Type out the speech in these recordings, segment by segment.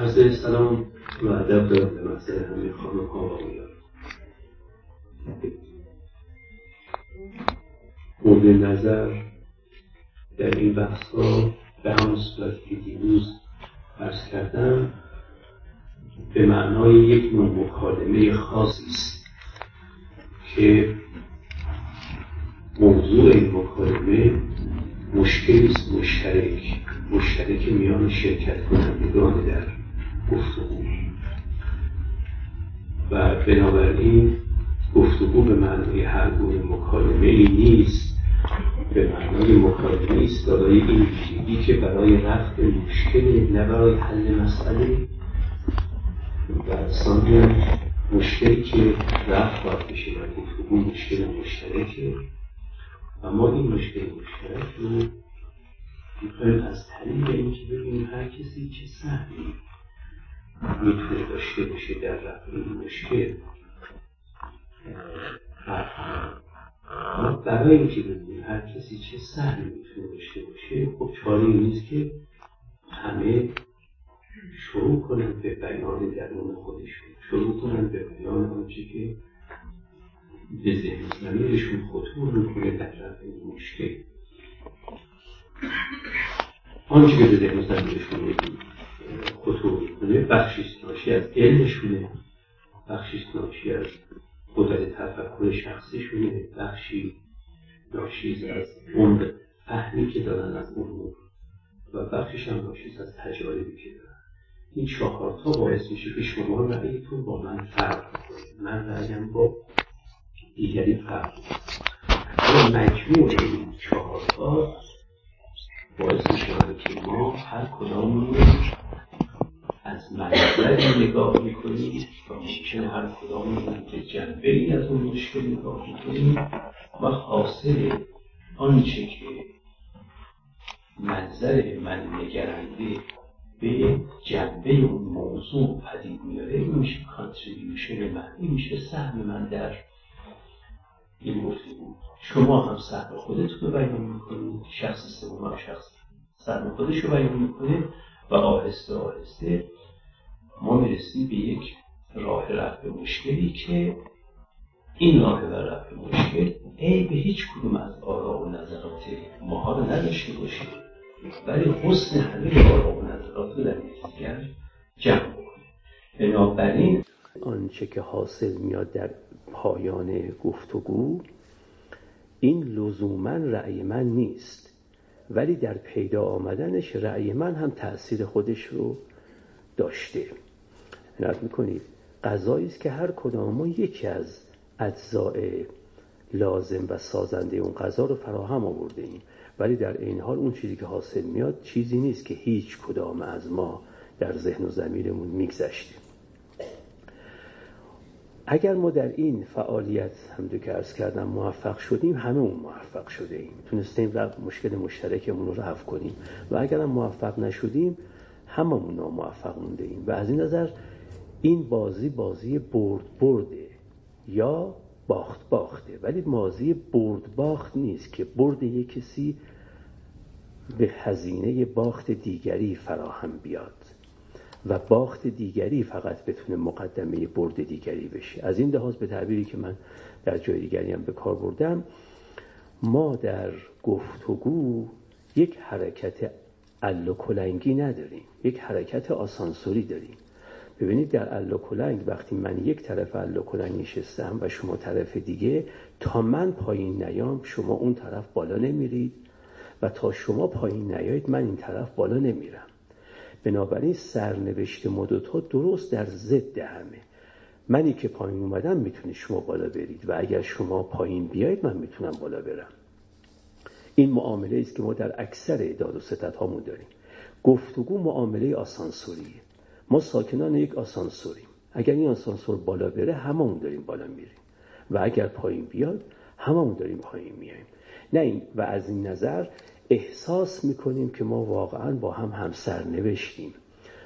عرض سلام و ادب دارم به محضر همه خانم ها و آقایان مورد نظر در این بحث ها به همون صورت که دیروز عرض کردم به معنای یک نوع مکالمه خاصی است که موضوع این مکالمه مشکلی است مشترک مشترک میان شرکت کنندگان در گفتگو و بنابراین گفتگو به معنای هر گونه مکالمه ای نیست. به معنای مکالمه است دارای این ویژگی که برای رفع مشکل نه برای حل مسئله. و ثانیا مشکلی که رفع باید بشه و گفتگو مشکل مشترکه. و ما این مشکل مشترک رو می‌خوایم از طریق اینکه ببینیم هر کسی چه سهمی می‌تونه داشته باشه در این مشکل برای اینکه ببینیم هر کسی چه سهمی می‌تونه داشته باشه خب چاره نیست که همه شروع کنن به بیان درون خودشون. شروع کنن به بیان آنچه که به ذهن زمینشون خطور می‌کنه در رفع این مشکل. آنچه که به ذهن زمینشون خطور بخشیست ناشی از علمشونه. بخشیست ناشی از قدرت تفکر شخصیشونه بخشی ناشی از عمر فهمی که دارن از امور و بخشش هم ناشی از تجاربی که دارن. این چهار تا باعث میشه که شما رأیتون با من فرق کنه من رأیم با دیگری فرق کنه مجموع این چهار تا باعث میشه که ما هر کدام از منظری نگاه می‌کنیم و ممکن هر کدام که جنبه ای از اون مشکل نگاه می‌کنیم و حاصل آنچه که منظر من نگرنده به جنبه اون موضوع پدید میاره این میشه کانتریبیوشن من این میشه سهم من در این گفتگو. شما هم سهم خودتون رو بیان می‌کنید شخص سوم هم شخص سهم خودش رو بیان می‌کنه و آهسته آهسته ما می‌رسیم به یک راه رفع مشکلی که این راه رفع مشکل ای به هیچ کدوم از آرا و نظرات ماها رو نداشته باشه ولی حسن همه آرا و نظرات رو در دیگر جمع بکنه بنابراین آنچه که حاصل میاد در پایان گفتگو این لزوما رأی من نیست. ولی در پیدا آمدنش رأی من هم تأثیر خودش رو داشته. نرد می‌کنید. غذایی است که هر کدام ما یکی از اجزای لازم و سازنده اون غذا رو فراهم آورده ایم. ولی در این حال اون چیزی که حاصل میاد چیزی نیست که هیچ کدام از ما در ذهن و زمیرمون میگذشتیم اگر ما در این فعالیت هم دو که ارز کردم موفق شدیم همه اون موفق شده ایم. تونستیم مشکل مشترکمون رو رفع کنیم. و اگر هم موفق نشدیم هممون ناموفق مونده ایم. و از این نظر این بازی بازی برد برده یا باخت باخته. ولی بازی برد باخت نیست که برد یک کسی به هزینه باخت دیگری فراهم بیاد. و باخت دیگری فقط بتونه مقدمه برد دیگری بشه. از این لحاظ به تعبیری که من در جای دیگری هم به کار بردم ما در گفتگو یک حرکت کلنگی نداریم. یک حرکت آسانسوری داریم. ببینید در کلنگ وقتی من یک طرف کلنگ نشستم و شما طرف دیگه تا من پایین نیام شما اون طرف بالا نمیرید و تا شما پایین نیایید من این طرف بالا نمیرم. بنابراین سرنوشت ما دوتا درست در ضد همه. منی که پایین اومدم می‌تونید شما بالا برید و اگر شما پایین بیایید من می‌تونم بالا برم. این معامله است که ما در اکثر داد و ستت هامون داریم. گفتگو معامله آسانسوریه. ما ساکنان یک آسانسوریم. اگر این آسانسور بالا بره هممون داریم بالا میریم. و اگر پایین بیاد هممون داریم پایین میایم نه این و از این نظر احساس می‌کنیم که ما واقعا با هم همسر نوشتیم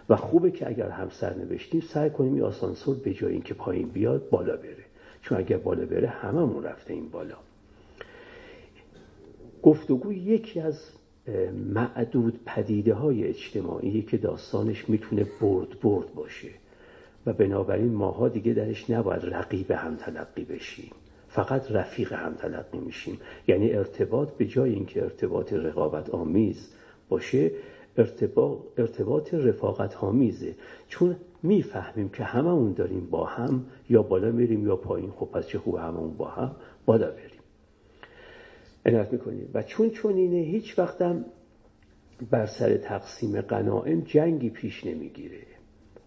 و خوبه که اگر همسر نوشتیم سعی کنیم این آسانسور به جای اینکه پایین بیاد بالا بره. چون اگر بالا بره هممون رفته این بالا. گفتگو یکی از معدود پدیده های اجتماعی که داستانش می‌تونه برد برد باشه. و بنابراین ماها دیگه درش نباید رقیب هم تلقی بشیم. فقط رفیق هم تلقی میشیم. یعنی ارتباط به جای اینکه ارتباط رقابت آمیز باشه ارتباط, ارتباط رفاقت آمیزه چون می‌فهمیم که هممون داریم با هم یا بالا میریم یا پایین. خب پس چه خوب هممون با هم بالا بریم. عنایت می‌کنیم. و چون اینه هیچ وقتم بر سر تقسیم قنائم جنگی پیش نمی‌گیره.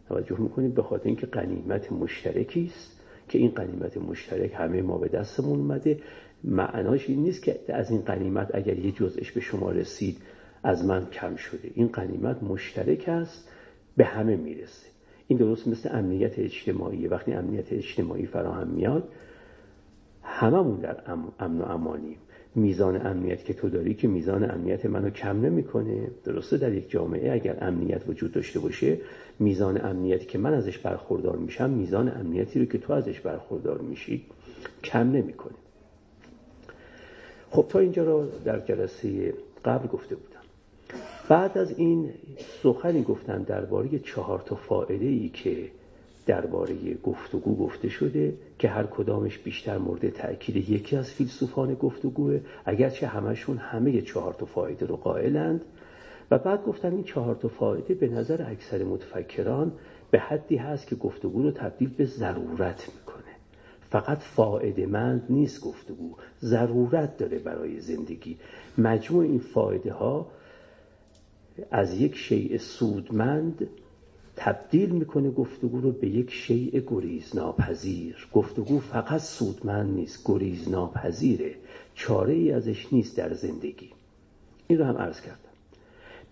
توجه می‌کنیم به خاطر اینکه قنیمت مشترکی است که این قنیمت مشترک همه ما به دستمون اومده. معناش این نیست که از این قنیمت اگر یه جزش به شما رسید از من کم شده. این قنیمت مشترک است به همه می‌رسه. این درست مثل امنیت اجتماعی. وقتی امنیت اجتماعی فراهم میاد هممون در امن و امانیم میزان امنیت که تو داری که میزان امنیت منو کم نمی‌کنه. درسته در یک جامعه اگر امنیت وجود داشته باشه میزان امنیتی که من ازش برخوردار میشم میزان امنیتی رو که تو ازش برخوردار میشی کم نمی‌کنه. خب تا اینجا رو در جلسه قبل گفته بودم. بعد از این سخنی گفتم درباره چهار تا فائده ای که درباره گفتگو گفته شده که هر کدامش بیشتر مورد تأکید یکی از فیلسوفان گفتگوه اگرچه همشون همه چهار تا فایده رو قائلند. و بعد گفتم این چهار تا فایده به نظر اکثر متفکران به حدی هست که گفتگو رو تبدیل به ضرورت می‌کنه. فقط فایده مند نیست گفتگو ضرورت داره برای زندگی. مجموع این فایده ها از یک شیء سودمند تبدیل می‌کنه گفتگو رو به یک شیء گریز ناپذیر گفتگو فقط سودمند نیست گریز ناپذیره چاره ای ازش نیست در زندگی. این رو هم عرض کردم.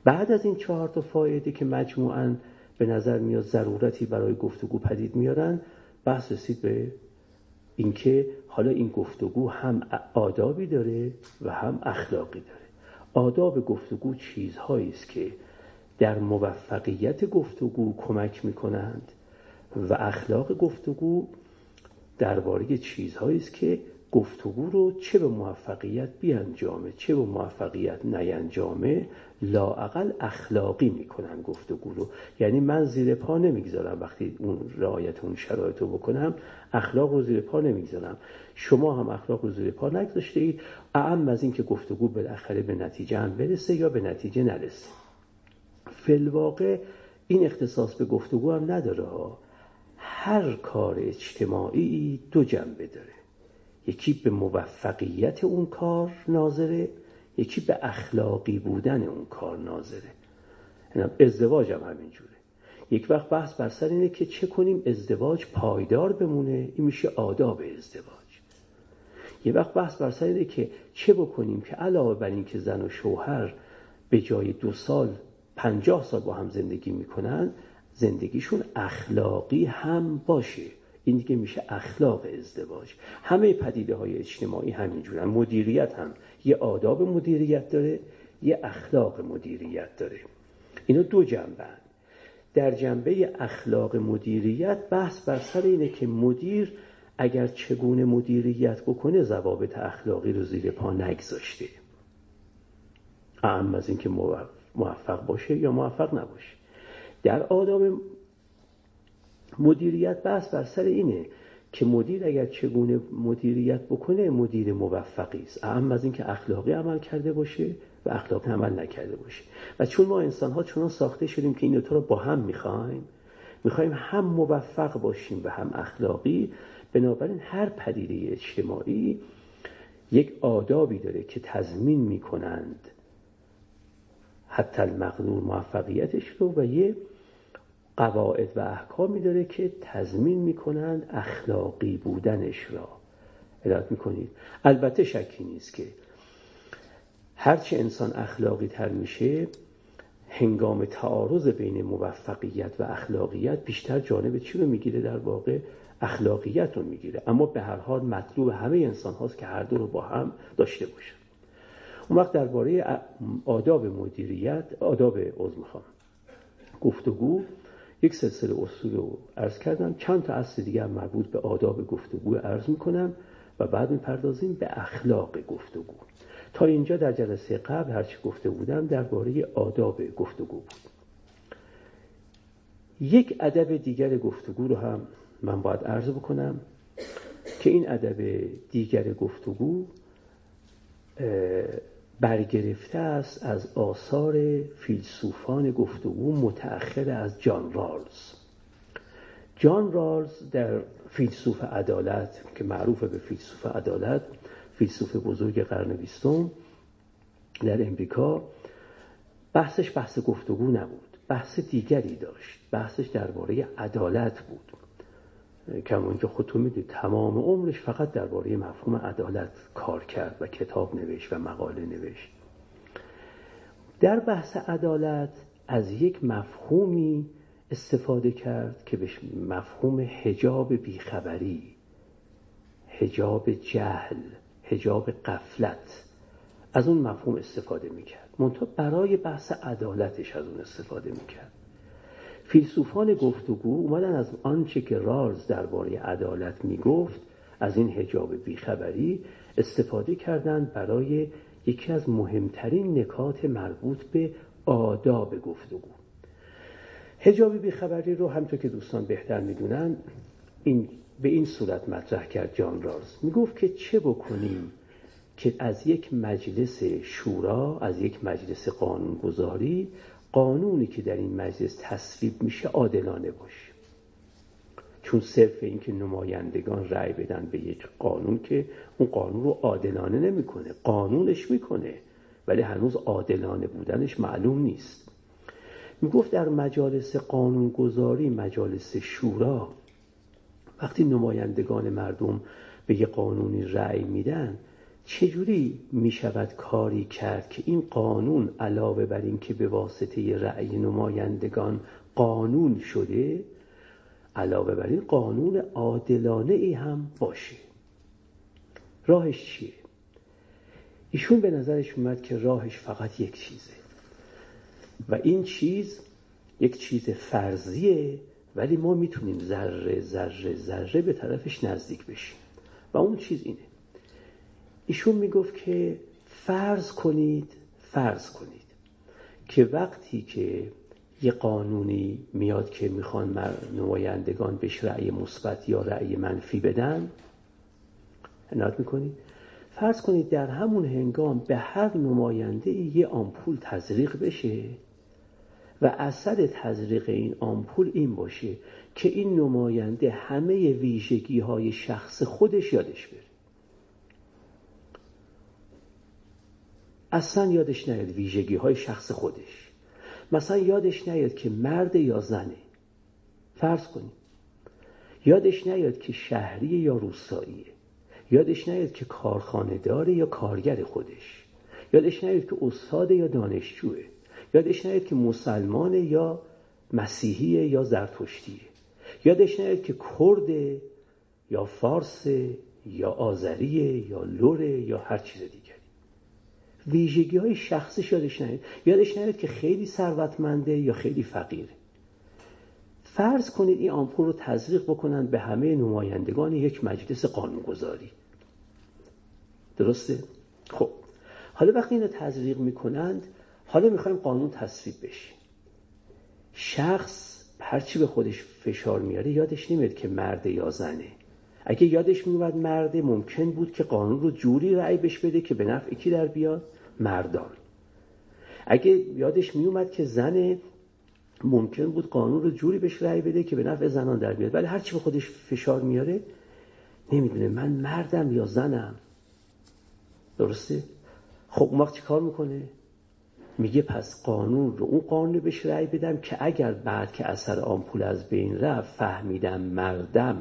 بعد از این چهار تا فایده که مجموعا به نظر میاد ضرورتی برای گفتگو پدید میارن بحث رسید به اینکه حالا این گفتگو هم آدابی داره و هم اخلاقی داره. آداب گفتگو چیزهایی است که در موفقیت گفتگو کمک می‌کنند و اخلاق گفتگو درباره چیزهایی است که گفتگو رو چه به موفقیت بیانجامه چه به موفقیت نینجامه لاعقل اخلاقی می‌کنن گفتگو رو. یعنی من زیر پا نمی‌گذارم وقتی اون رعایت اون شرایط رو بکنم اخلاق رو زیر پا نمی‌گذارم. شما هم اخلاق رو زیر پا نگذاشته اید اعم از اینکه گفتگو بالاخره به نتیجه هم برسه یا به نتیجه نرسه. فلواقع این اختصاص به گفتگو هم نداره ها. هر کار اجتماعی دو جنبه داره. یکی به موفقیت اون کار ناظره یکی به اخلاقی بودن اون کار ناظره. ازدواج هم همینجوره یک وقت بحث بر سر اینه که چه کنیم ازدواج پایدار بمونه این میشه آداب ازدواج. یه وقت بحث بر سر اینه که چه بکنیم که علاوه بر این که زن و شوهر به جای دو سال پنجاه سال با هم زندگی می‌کنن زندگیشون اخلاقی هم باشه. این دیگه میشه اخلاق ازدواج. همه پدیده های اجتماعی همینجورن مدیریت هم یه آداب مدیریت داره یه اخلاق مدیریت داره. اینا دو جنبه. در جنبه اخلاق مدیریت بحث بر سر اینه که مدیر اگر چگونه مدیریت بکنه ضوابط اخلاقی رو زیر پا نگذاشته. اهم از اینکه موفق باشه یا موفق نباشه. در آداب مدیریت بحث بر سر اینه که مدیر اگر چگونه مدیریت بکنه مدیر موفقی است. اهم از اینکه اخلاقی عمل کرده باشه و اخلاقی عمل نکرده باشه. و چون ما انسان ها چون ساخته شدیم که این دوتا رو با هم می‌خوایم می‌خوایم هم موفق باشیم و هم اخلاقی بنابراین هر پدیده اجتماعی یک آدابی داره که تضمین می‌کنند حتی المقدور موفقیتش رو و یه قواعد و احکامی داره که تضمین می‌کنند اخلاقی بودنش را. ادایت می‌کنید. البته شکی نیست که هرچه انسان اخلاقی تر میشه هنگام تعارض بین موفقیت و اخلاقیت بیشتر جانب چی رو می‌گیره؟ در واقع اخلاقیت رو می‌گیره. اما به هر حال مطلوب همه انسان هاست که هر دو رو با هم داشته باشن. اون وقت درباره آداب مدیریت آداب عضو می‌خوام گفتگو یک سلسله اصول رو عرض کردم. چند تا اصل دیگر مربوط به آداب گفتگو عرض می‌کنم و بعد می‌پردازیم به اخلاق گفتگو. تا اینجا در جلسه قبل هرچی گفته بودم درباره آداب گفتگو بود. یک ادب دیگر گفتگو رو هم من باید عرض بکنم که این ادب دیگر گفتگو برگرفته است از آثار فیلسوفان گفتگو متأخر از جان رالز جان رالز در فیلسوف عدالت که معروف به فیلسوف عدالت فیلسوف بزرگ قرن بیستم در امریکا بحثش بحث گفتگو نبود بحث دیگری داشت بحثش درباره عدالت بود. کما که خودتون می‌دونید تمام عمرش فقط درباره مفهوم عدالت کار کرد و کتاب نوشت و مقاله نوشت. در بحث عدالت از یک مفهومی استفاده کرد که به مفهوم حجاب بیخبری حجاب جهل حجاب قفلت از اون مفهوم استفاده می‌کرد. منتها برای بحث عدالتش از اون استفاده می‌کرد. فیلسوفان گفتگو اومدن از آنچه که رالز درباره عدالت می‌گفت از این حجاب بیخبری استفاده کردند برای یکی از مهمترین نکات مربوط به آداب گفتگو. حجاب بیخبری رو همطور که دوستان بهتر می‌دونن این به این صورت مطرح کرد جان رالز می‌گفت که چه بکنیم که از یک مجلس شورا از یک مجلس قانونگذاری قانونی که در این مجلس تصویب میشه عادلانه باشه چون صرف اینکه نمایندگان رأی بدن به یک قانون که اون قانون رو عادلانه نمی‌کنه قانونش می‌کنه ولی هنوز عادلانه بودنش معلوم نیست. می‌گفت در مجالس قانونگذاری مجالس شورا وقتی نمایندگان مردم به یه قانونی رأی میدن چجوری می شود کاری کرد که این قانون علاوه بر این که به واسطه رأی نمایندگان قانون شده علاوه بر این قانون عادلانه ای هم باشه؟ راهش چیه؟ ایشون به نظرش اومد که راهش فقط یک چیزه. و این چیز یک چیز فرضیه ولی ما می‌تونیم ذره ذره ذره به طرفش نزدیک بشیم. و اون چیز اینه. ایشون می‌گفت که فرض کنید فرض کنید که وقتی که یه قانونی میاد که می‌خوان نمایندگان بهش رأی مثبت یا رأی منفی بدن عنایت می‌کنید فرض کنید در همون هنگام به هر نماینده یه آمپول تزریق بشه و اثر تزریق این آمپول این باشه که این نماینده همه ویژگی های شخص خودش یادش بره. اصلا یادش نیاد ویژگی های شخص خودش. مثلا یادش نیاد که مرد یا زنه. فرض کنیم. یادش نیاد که شهری یا روستاییه. یادش نیاد که کارخانه داره یا کارگر خودش. یادش نیاد که استاد یا دانشجوه. یادش نیاد که مسلمانه یا مسیحیه یا زرتشتیه. یادش نیاد که کرده یا فارسه یا آذریه یا لوره یا هر چیز دیگری ویژگی های شخصش یادش نیاد. یادش نیاد که خیلی ثروتمنده یا خیلی فقیره فرض کنید این آمپول رو تزریق بکنن به همه نمایندگان یک مجلس قانونگذاری. درسته؟ خب. حالا وقتی اینو تزریق می‌کنند حالا می‌خوایم قانون تصویب بشه. شخص هرچی به خودش فشار میاره یادش نمیاد که مرد یا زنه. اگه یادش میومد مرده ممکن بود که قانون رو جوری رأی بش بده که به نفع کی در بیاد؟ مردان. اگه یادش میومد که زن ممکن بود قانون رو جوری بهش رأی بده که به نفع زنان در بیاد. ولی هرچی به خودش فشار میاره نمی‌دونه من مردم یا زنم. درسته؟ خب اون وقت چی کار می‌کنه؟ میگه پس قانون رو اون قانون بهش رأی بدم که اگر بعد که اثر آمپول از بین رفت فهمیدم مردم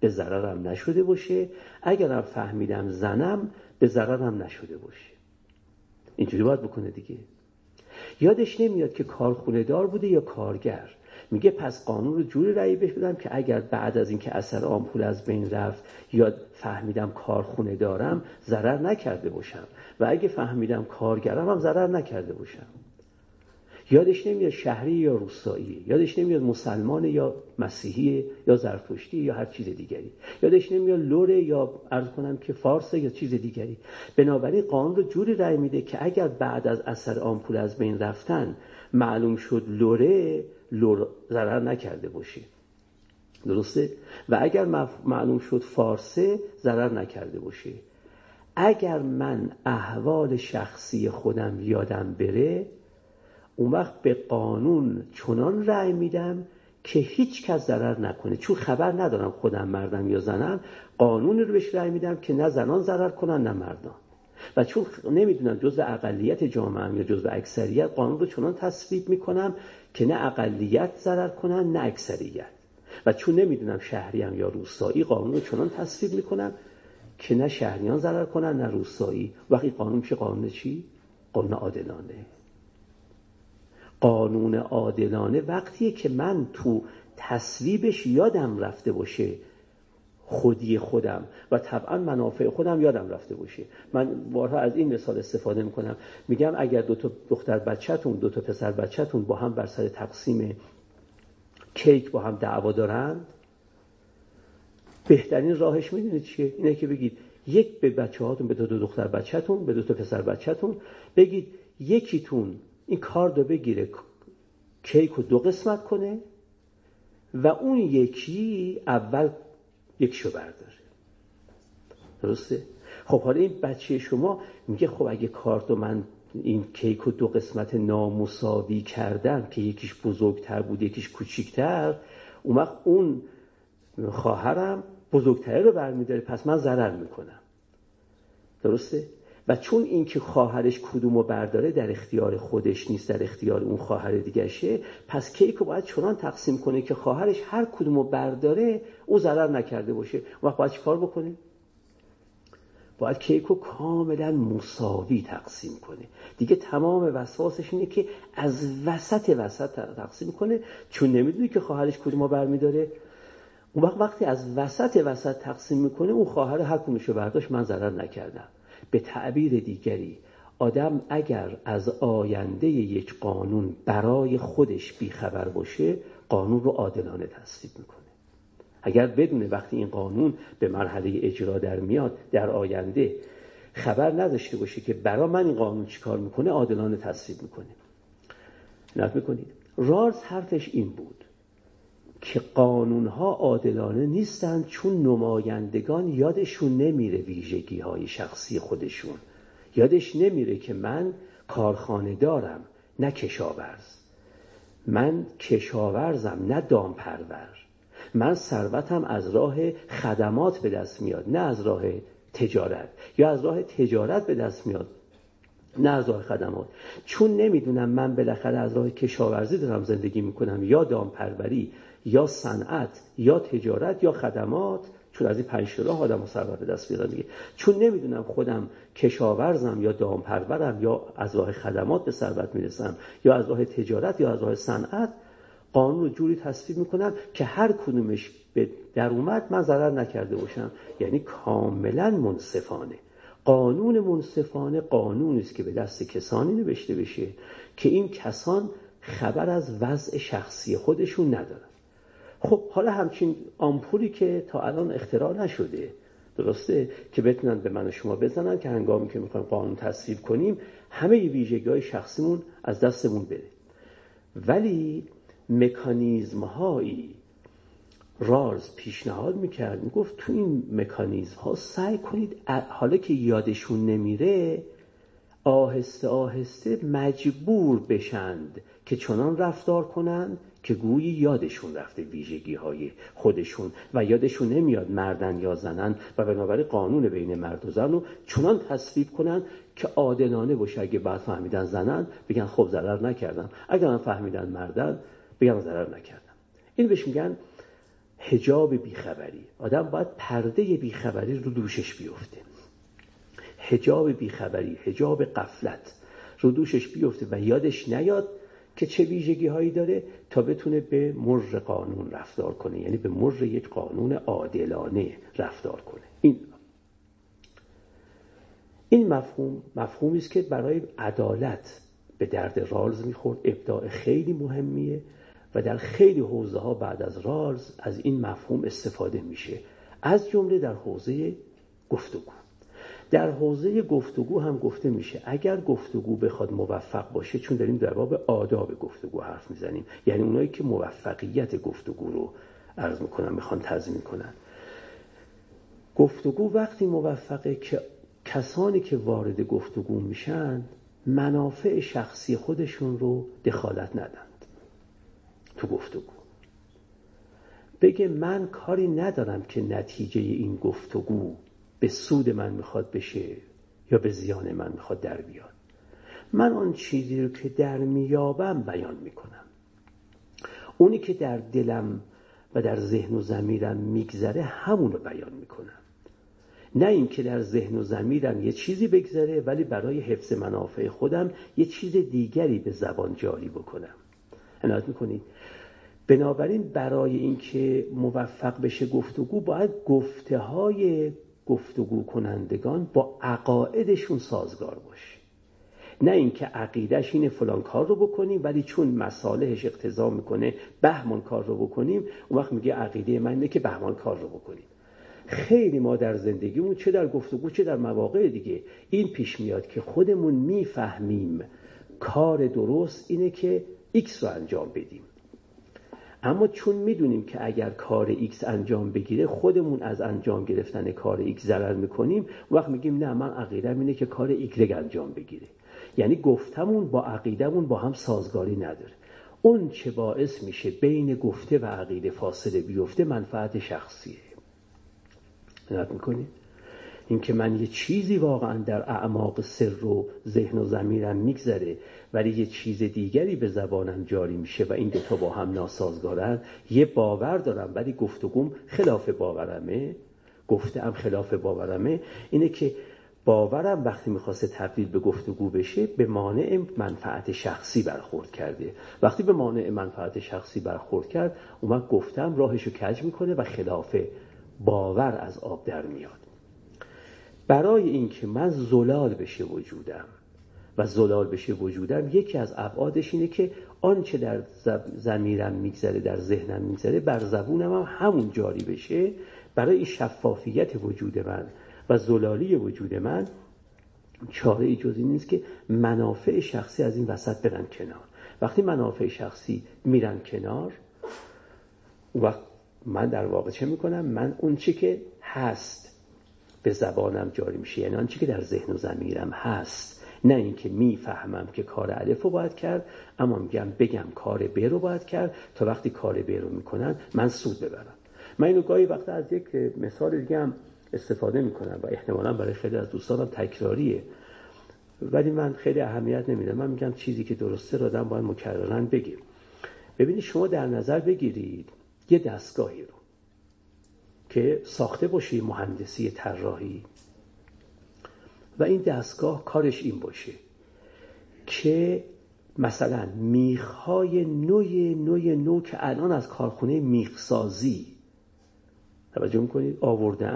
به ضررم نشده باشه. اگرم فهمیدم زنم به ضررم نشده باشه. اینجوری باید بکنه دیگه. یادش نمیاد که کارخونه دار بوده یا کارگر. میگه پس قانون رو جوری رأی بهش بدم که اگر بعد از اینکه اثر آمپول از بین رفت یا فهمیدم کارخونه دارم ضرر نکرده باشم. و اگه فهمیدم کارگرم هم ضرر نکرده باشم. یادش نمیاد شهری یا روستایی یادش نمیاد مسلمان یا مسیحی یا زرتشتی یا هر چیز دیگری. یادش نمیاد لوره یا عرض کنم که فارس یا چیز دیگری. بنابراین قانون رو جوری رأی میده که اگر بعد از اثر آمپول از بین رفتن معلوم شد لوره لور ضرر نکرده باشه. درسته؟ و اگر معلوم شد فارسه ضرر نکرده باشه. اگر من احوال شخصی خودم یادم بره اون وقت به قانون چنان رأی میدم که هیچ کس ضرر نکنه. چون خبر ندارم خودم مردم یا زنم قانون رو بهش رأی میدم که نه زنان ضرر کنن نه مردان و چون نمی‌دونم جزء اقلیت جامعه یا جزء اکثریت قانون رو چنان تصویب می‌کنم که نه اقلیت ضرر کنن نه اکثریت. و چون نمی‌دونم شهریم یا روستایی قانون رو چنان تصویب می‌کنم که نه شهریان ضرر کنن نه روستایی. وقتی قانون چه قانون چی؟ قانون عادلانه. قانون عادلانه وقتیه که من تو تصویبش یادم رفته باشه خودی خودم و طبعا منافع خودم یادم رفته باشه. من بارها از این مثال استفاده می‌کنم. میگم اگر دو تا دختر بچهتون دو تا پسر بچهتون با هم بر سر تقسیم کیک با هم دعوا دارند بهترین راهش می‌دونید چیه؟ اینه که بگید یک به بچه هاتون به دو, دو دختر بچهتون به دو تا پسر بچهتون بگید یکیتون این کارد رو بگیره کیک رو دو قسمت کنه و اون یکی اول یکشو برداره درسته؟ خب حالا این بچه شما میگه خب اگه کارت من این کیک رو دو قسمت نامساوی کردم که یکیش بزرگتر بود یکیش کوچیکتر اون وقت اون خواهرم بزرگتره رو برمیداره پس من ضرر می‌کنم درسته؟ و چون اینکه خواهرش کدوم رو برداره در اختیار خودش نیست در اختیار اون خواهر دیگرشه پس کیک رو باید چنان تقسیم کنه که خواهرش هر کدوم رو برداره او ضرر نکرده باشه. وقت باید چی کار بکنه؟ باید کیک رو کاملا مساوی تقسیم کنه. دیگه تمام وسواسش اینه که از وسط وسط تقسیم کنه. چون نمی‌دونی که خواهرش کدوم رو برمیداره. اون وقت وقتی از وسط وسط تقسیم می‌کنه اون خواهر هر کدومش رو برداشت. من ضرر نکردم. به تعبیر دیگری آدم اگر از آینده یک قانون برای خودش بیخبر باشه قانون رو عادلانه تصویب می‌کنه. اگر بدونه وقتی این قانون به مرحله اجرا در میاد در آینده خبر نداشته باشه که برای من این قانون چیکار می‌کنه عادلانه تصویب می‌کنه. نت می‌کنید. رارز حرفش این بود. که قانونها عادلانه نیستند چون نمایندگان یادشون نمیره ویژگی های شخصی خودشون. یادش نمیره که من کارخانه دارم نه کشاورز. من کشاورزم نه دامپرور. من ثروتم از راه خدمات به دست میاد نه از راه تجارت. یا از راه تجارت به دست میاد نه از راه خدمات. چون نمی‌دونم من بالاخره از راه کشاورزی دارم زندگی می‌کنم یا دامپروری یا صنعت یا تجارت یا خدمات چون از این پنج راه آدم ثروت به دست بیارن دیگه. چون نمی‌دونم خودم کشاورزم یا دامپرورم یا از راه خدمات به ثروت می‌رسم یا از راه تجارت یا از راه صنعت قانون رو جوری تصویب می‌کنم که هر کدومش به در اومد من ضرر نکرده باشم. یعنی کاملا منصفانه. قانون منصفانه قانونی است که به دست کسانی نوشته بشه که این کسان خبر از وضع شخصی خودشون ندارن. خب حالا همچین آمپولی که تا الان اختراع نشده درسته؟ که بتونن به من و شما بزنن که هنگامی که می‌خوایم قانون تصویب کنیم همه ویژگی های شخصیمون از دستمون بره. ولی مکانیزم هایی رارز پیشنهاد می‌کرد می‌گفت تو این مکانیزم ها سعی کنید حالا که یادشون نمیره آهسته آهسته مجبور بشند که چنان رفتار کنند که گویی یادشون رفته ویژگی های خودشون و یادشون نمیاد مردن یا زنن و بنابراین قانون بین مرد و زن رو چنان تصویب کنن که عادلانه باشه. اگه بعد فهمیدن زنن بگن خب ضرر نکردم. اگر من فهمیدن مردن بگم ضرر نکردم. این بهش میگن هجاب بیخبری. آدم باید پرده بیخبری رو دوشش بیفته. هجاب بیخبری هجاب قفلت رو دوشش بیفته و یادش نیاد که چه ویژگی هایی داره تا بتونه به مر قانون رفتار کنه یعنی به مر یک قانون عادلانه رفتار کنه. این این مفهوم مفهومی است که برای عدالت به درد رالز می‌خورد. ابداع خیلی مهمیه و در خیلی حوزه ها بعد از رالز از این مفهوم استفاده میشه. از جمله در حوزه گفتگو در حوزه گفتگو هم گفته میشه. اگر گفتگو بخواد موفق باشه چون داریم در باب آداب گفتگو حرف می‌زنیم. یعنی اونایی که موفقیت گفتگو رو عرض می‌کنن می‌خوان تضمین کنن. گفتگو وقتی موفقه که کسانی که وارد گفتگو میشن منافع شخصی خودشون رو دخالت ندند تو گفتگو. بگه من کاری ندارم که نتیجه این گفتگو به سود من می‌خواد بشه یا به زیان من می‌خواد در بیاد. من آن چیزی رو که در میابم بیان می‌کنم. اونی که در دلم و در ذهن و زمیرم میگذره همون رو بیان می‌کنم. نه اینکه در ذهن و زمیرم یه چیزی بگذره ولی برای حفظ منافع خودم یه چیز دیگری به زبان جاری بکنم. عنایت می‌کنید؟ بنابراین برای اینکه موفق بشه گفتگو باید گفته های گفتگو کنندگان با عقاعدشون سازگار باشه نه اینکه عقیدش اینه فلان کار رو بکنیم ولی چون مصالحش اقتضا می‌کنه بهمان کار رو بکنیم اون وقت میگه عقیده من اینه که بهمان کار رو بکنیم. خیلی ما در زندگیمون چه در گفتگو چه در مواقع دیگه این پیش میاد که خودمون می‌فهمیم کار درست اینه که ایکس رو انجام بدیم. اما چون می‌دونیم که اگر کار ایکس انجام بگیره خودمون از انجام گرفتن کار ایکس ضرر می‌کنیم وقت میگیم نه من عقیدم اینه که کار ایگرگ انجام بگیره. یعنی گفتمون با عقیدمون با هم سازگاری نداره. اون چه باعث میشه بین گفته و عقیده فاصله بیفته منفعت شخصیه. نت می‌کنید؟ اینکه من یه چیزی واقعا در اعماق سر و ذهن و زمیرم میگذره ولی یه چیز دیگری به زبانم جاری میشه و این دوتا با هم ناسازگارن. یه باور دارم ولی گفتگوم خلاف باورمه. گفته هم خلاف باورمه. اینه که باورم وقتی می‌خواسته تبدیل به گفتگو بشه به مانع منفعت شخصی برخورد کرده. وقتی به مانع منفعت شخصی برخورد کرد اومد گفتم راهشو کج می‌کنه و خلاف باور از آب در میاد. برای اینکه من زلال بشه وجودم و زلال بشه وجودم یکی از ابعادش اینه که آنچه در زمیرم میگذره در ذهنم میگذره بر زبونم هم همون جاری بشه برای شفافیت وجود من و زلالی وجود من. چاره ای جز این نیست که منافع شخصی از این وسط برن کنار. وقتی منافع شخصی میرن کنار وقت من در واقع چه می‌کنم؟ من اون چی که هست به زبانم جاری میشه یعنی آنچه که در ذهن و زمیرم هست. نه اینکه می‌فهمم که کار الف رو باید کرد اما میگم بگم کار ب رو باید کرد تا وقتی کار ب رو می‌کنن من سود ببرم. من اینو گاهی وقتا از یک مثال دیگه هم استفاده می‌کنم و احتمالا برای خیلی از دوستانم تکراریه. ولی من خیلی اهمیت نمیدم. من میگم چیزی که درسته رو آدم باید مکررن بگیر ببینید شما در نظر بگیرید یه دستگاهی رو که ساخته باشی مهندسی طراحی. و این دستگاه کارش این باشه که مثلا میخهای نوع نوع نو که الان از کارخونه میخسازی. توجه می‌کنید؟ آورده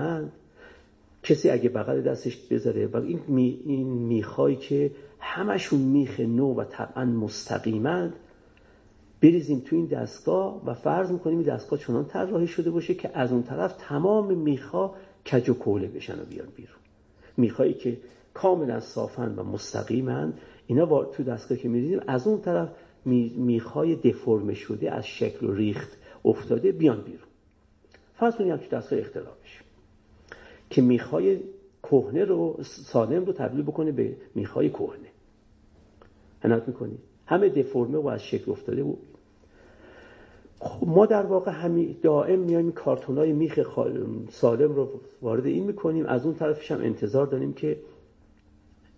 کسی اگه بغل دستش بذاره و این, می، این میخهایی که همشون میخ نو و طبعا مستقیمند بریزیم تو این دستگاه و فرض می‌کنیم این دستگاه چنان طراحی شده باشه که از اون طرف تمام میخا کج و کوله بشن و بیان بیرون. میخایی که کاملا صافن و مستقیمن اینا تو دستگاه که میریزیم از اون طرف میخای دفرم شده از شکل و ریخت افتاده بیان بیرون. فرض کنیم تو دستگاه اختراع بشه که میخای کهنه رو سالم رو تبدیل بکنه به میخای کهنه. عنایت می‌کنی. همه دفرمه و از شکل افتاده بود خب ما در واقع همی دائم میایم کارتون های میخ سالم رو وارد این می‌کنیم. از اون طرفش هم انتظار داریم که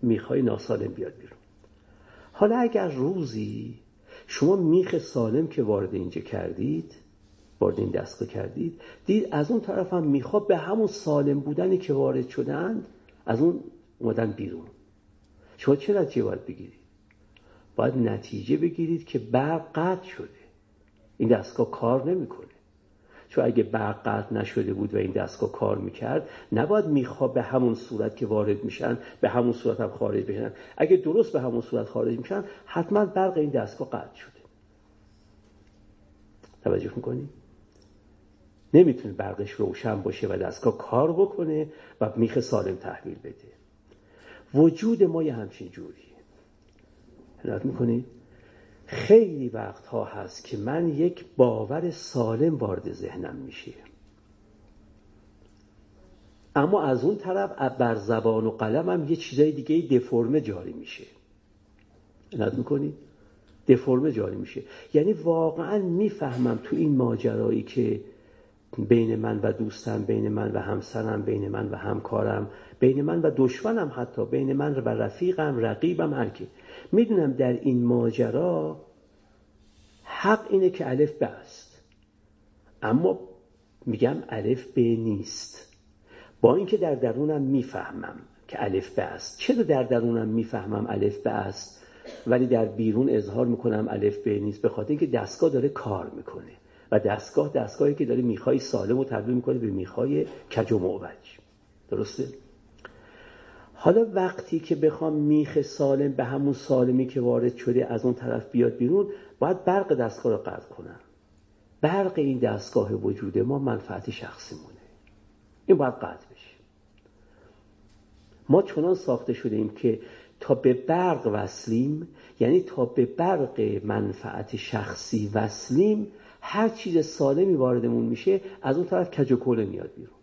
میخای ناسالم بیاد بیرون. حالا اگر روزی شما میخ سالم که وارد اینجا کردید وارد این دستگاه کردید دید از اون طرف هم میخوا به همون سالم بودنی که وارد شدند از اون اومدن بیرون. شما چه نتیجه باید بگیرید؟ باید نتیجه بگیرید که برق قطع شده. این دستگاه کار نمی‌کنه. چون اگه برق قطع نشده بود و این دستگاه کار می‌کرد نباید میخوا به همون صورت که وارد میشن به همون صورت هم خارج بشن. اگه درست به همون صورت خارج میشن حتما برق این دستگاه قطع شده. توجه می‌کنی؟ نمی‌تونه برقش روشن باشه و دستگاه کار بکنه و میخه سالم تحویل بده. وجود ما یه همچین جوریه. حلت می‌کنی؟ خیلی وقتها هست که من یک باور سالم وارد ذهنم میشه. اما از اون طرف بر زبان و قلمم یه چیزای دیگه دفرمه جاری میشه. نت می‌کنی؟ دفرمه جاری میشه. یعنی واقعا می‌فهمم تو این ماجرایی که بین من و دوستم بین من و همسرم بین من و همکارم بین من و دشمنم حتی بین من و رفیقم رقیبم هر کی. می‌دونم در این ماجرا حق اینه که الف به است. اما میگم الف به نیست. با اینکه در درونم می‌فهمم که الف به است. چرا در درونم می‌فهمم الف به است؟ ولی در بیرون اظهار می‌کنم الف به نیست به خاطر اینکه دستگاه داره کار می‌کنه. و دستگاه دستگاهی که داره می‌خوای سالم و تبدیل می‌کنه به می‌خوای کج و معوج. درسته؟ حالا وقتی که بخوام میخ سالم به همون سالمی که وارد شده از اون طرف بیاد بیرون باید برق دستگاه رو قطع کنم. برق این دستگاه وجود ما منفعت شخصی مونه. این باید قطع بشه. ما چنان ساخته شده ایم که تا به برق وصلیم یعنی تا به برق منفعت شخصی وصلیم هر چیز سالمی واردمون میشه از اون طرف کج و میاد بیرون.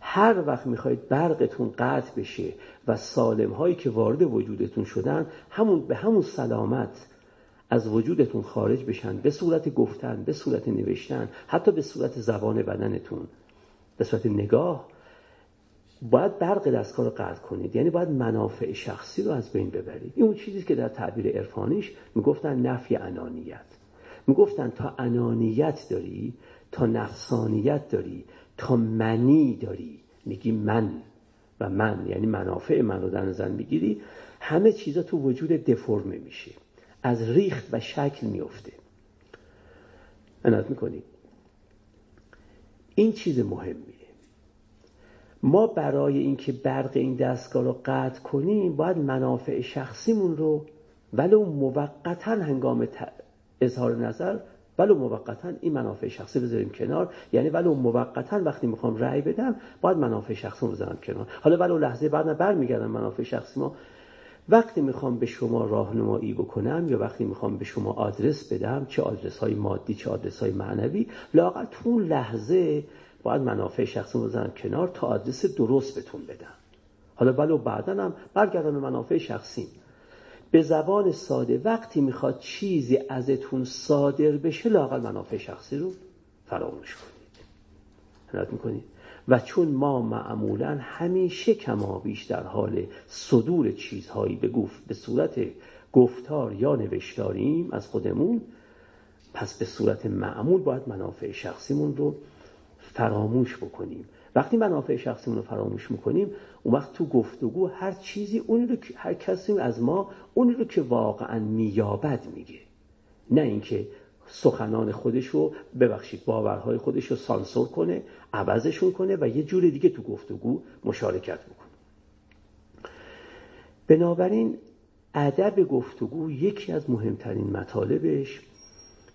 هر وقت می‌خواید برقتون قطع بشه و سالم هایی که وارد وجودتون شدن همون به همون سلامت از وجودتون خارج بشن به صورت گفتن به صورت نوشتن حتی به صورت زبان بدنتون به صورت نگاه باید برق دستگاه رو قطع کنید. یعنی باید منافع شخصی رو از بین ببرید. این اون چیزی که در تعبیر عرفانیش می‌گفتن نفی انانیت. می‌گفتن تا انانیت داری تا نفسانیت داری تا منی داری میگی من و من. یعنی منافع من رو در نظر می‌گیری. همه چیزا تو وجود دفرمه میشه. از ریخت و شکل میفته انات می‌کنی. این چیز مهمیه. ما برای اینکه برق این دستگاه رو قطع کنیم باید منافع شخصیمون رو ولو موقتا هنگام اظهار نظر ولو موقتا این منافع شخصی بذاریم کنار. یعنی ولو موقتا وقتی می‌خوام رأی بدم باید منافع شخصی رو بذارم کنار. حالا ولو لحظه بعد برمیگردم منافع شخصی ما. وقتی می‌خوام به شما راهنمایی بکنم یا وقتی می‌خوام به شما آدرس بدم چه آدرس های مادی چه آدرس های معنوی لاقل تو اون لحظه باید منافع شخصی بذارم کنار تا آدرس درست بتون بدم. حالا ولو بعدا هم برگردم به منافع شخصی به زبان ساده وقتی می‌خواد چیزی ازتون صادر بشه لاقل منافع شخصی رو فراموش کنید. می‌کنید. و چون ما معمولا همیشه کما بیش در حال صدور چیزهایی به, به صورت گفتار یا نوشتاریم از خودمون پس به صورت معمول باید منافع شخصیمون رو فراموش بکنیم. وقتی منافع شخصیمون رو فراموش می‌کنیم اون وقت تو گفتگو هر چیزی اونی رو هر کسی از ما اونی رو که واقعا میابد میگه. نه اینکه سخنان خودش رو ببخشید باورهای خودش رو سانسور کنه عوضشون کنه و یه جور دیگه تو گفتگو مشارکت بکنه. بنابراین ادب گفتگو یکی از مهمترین مطالبش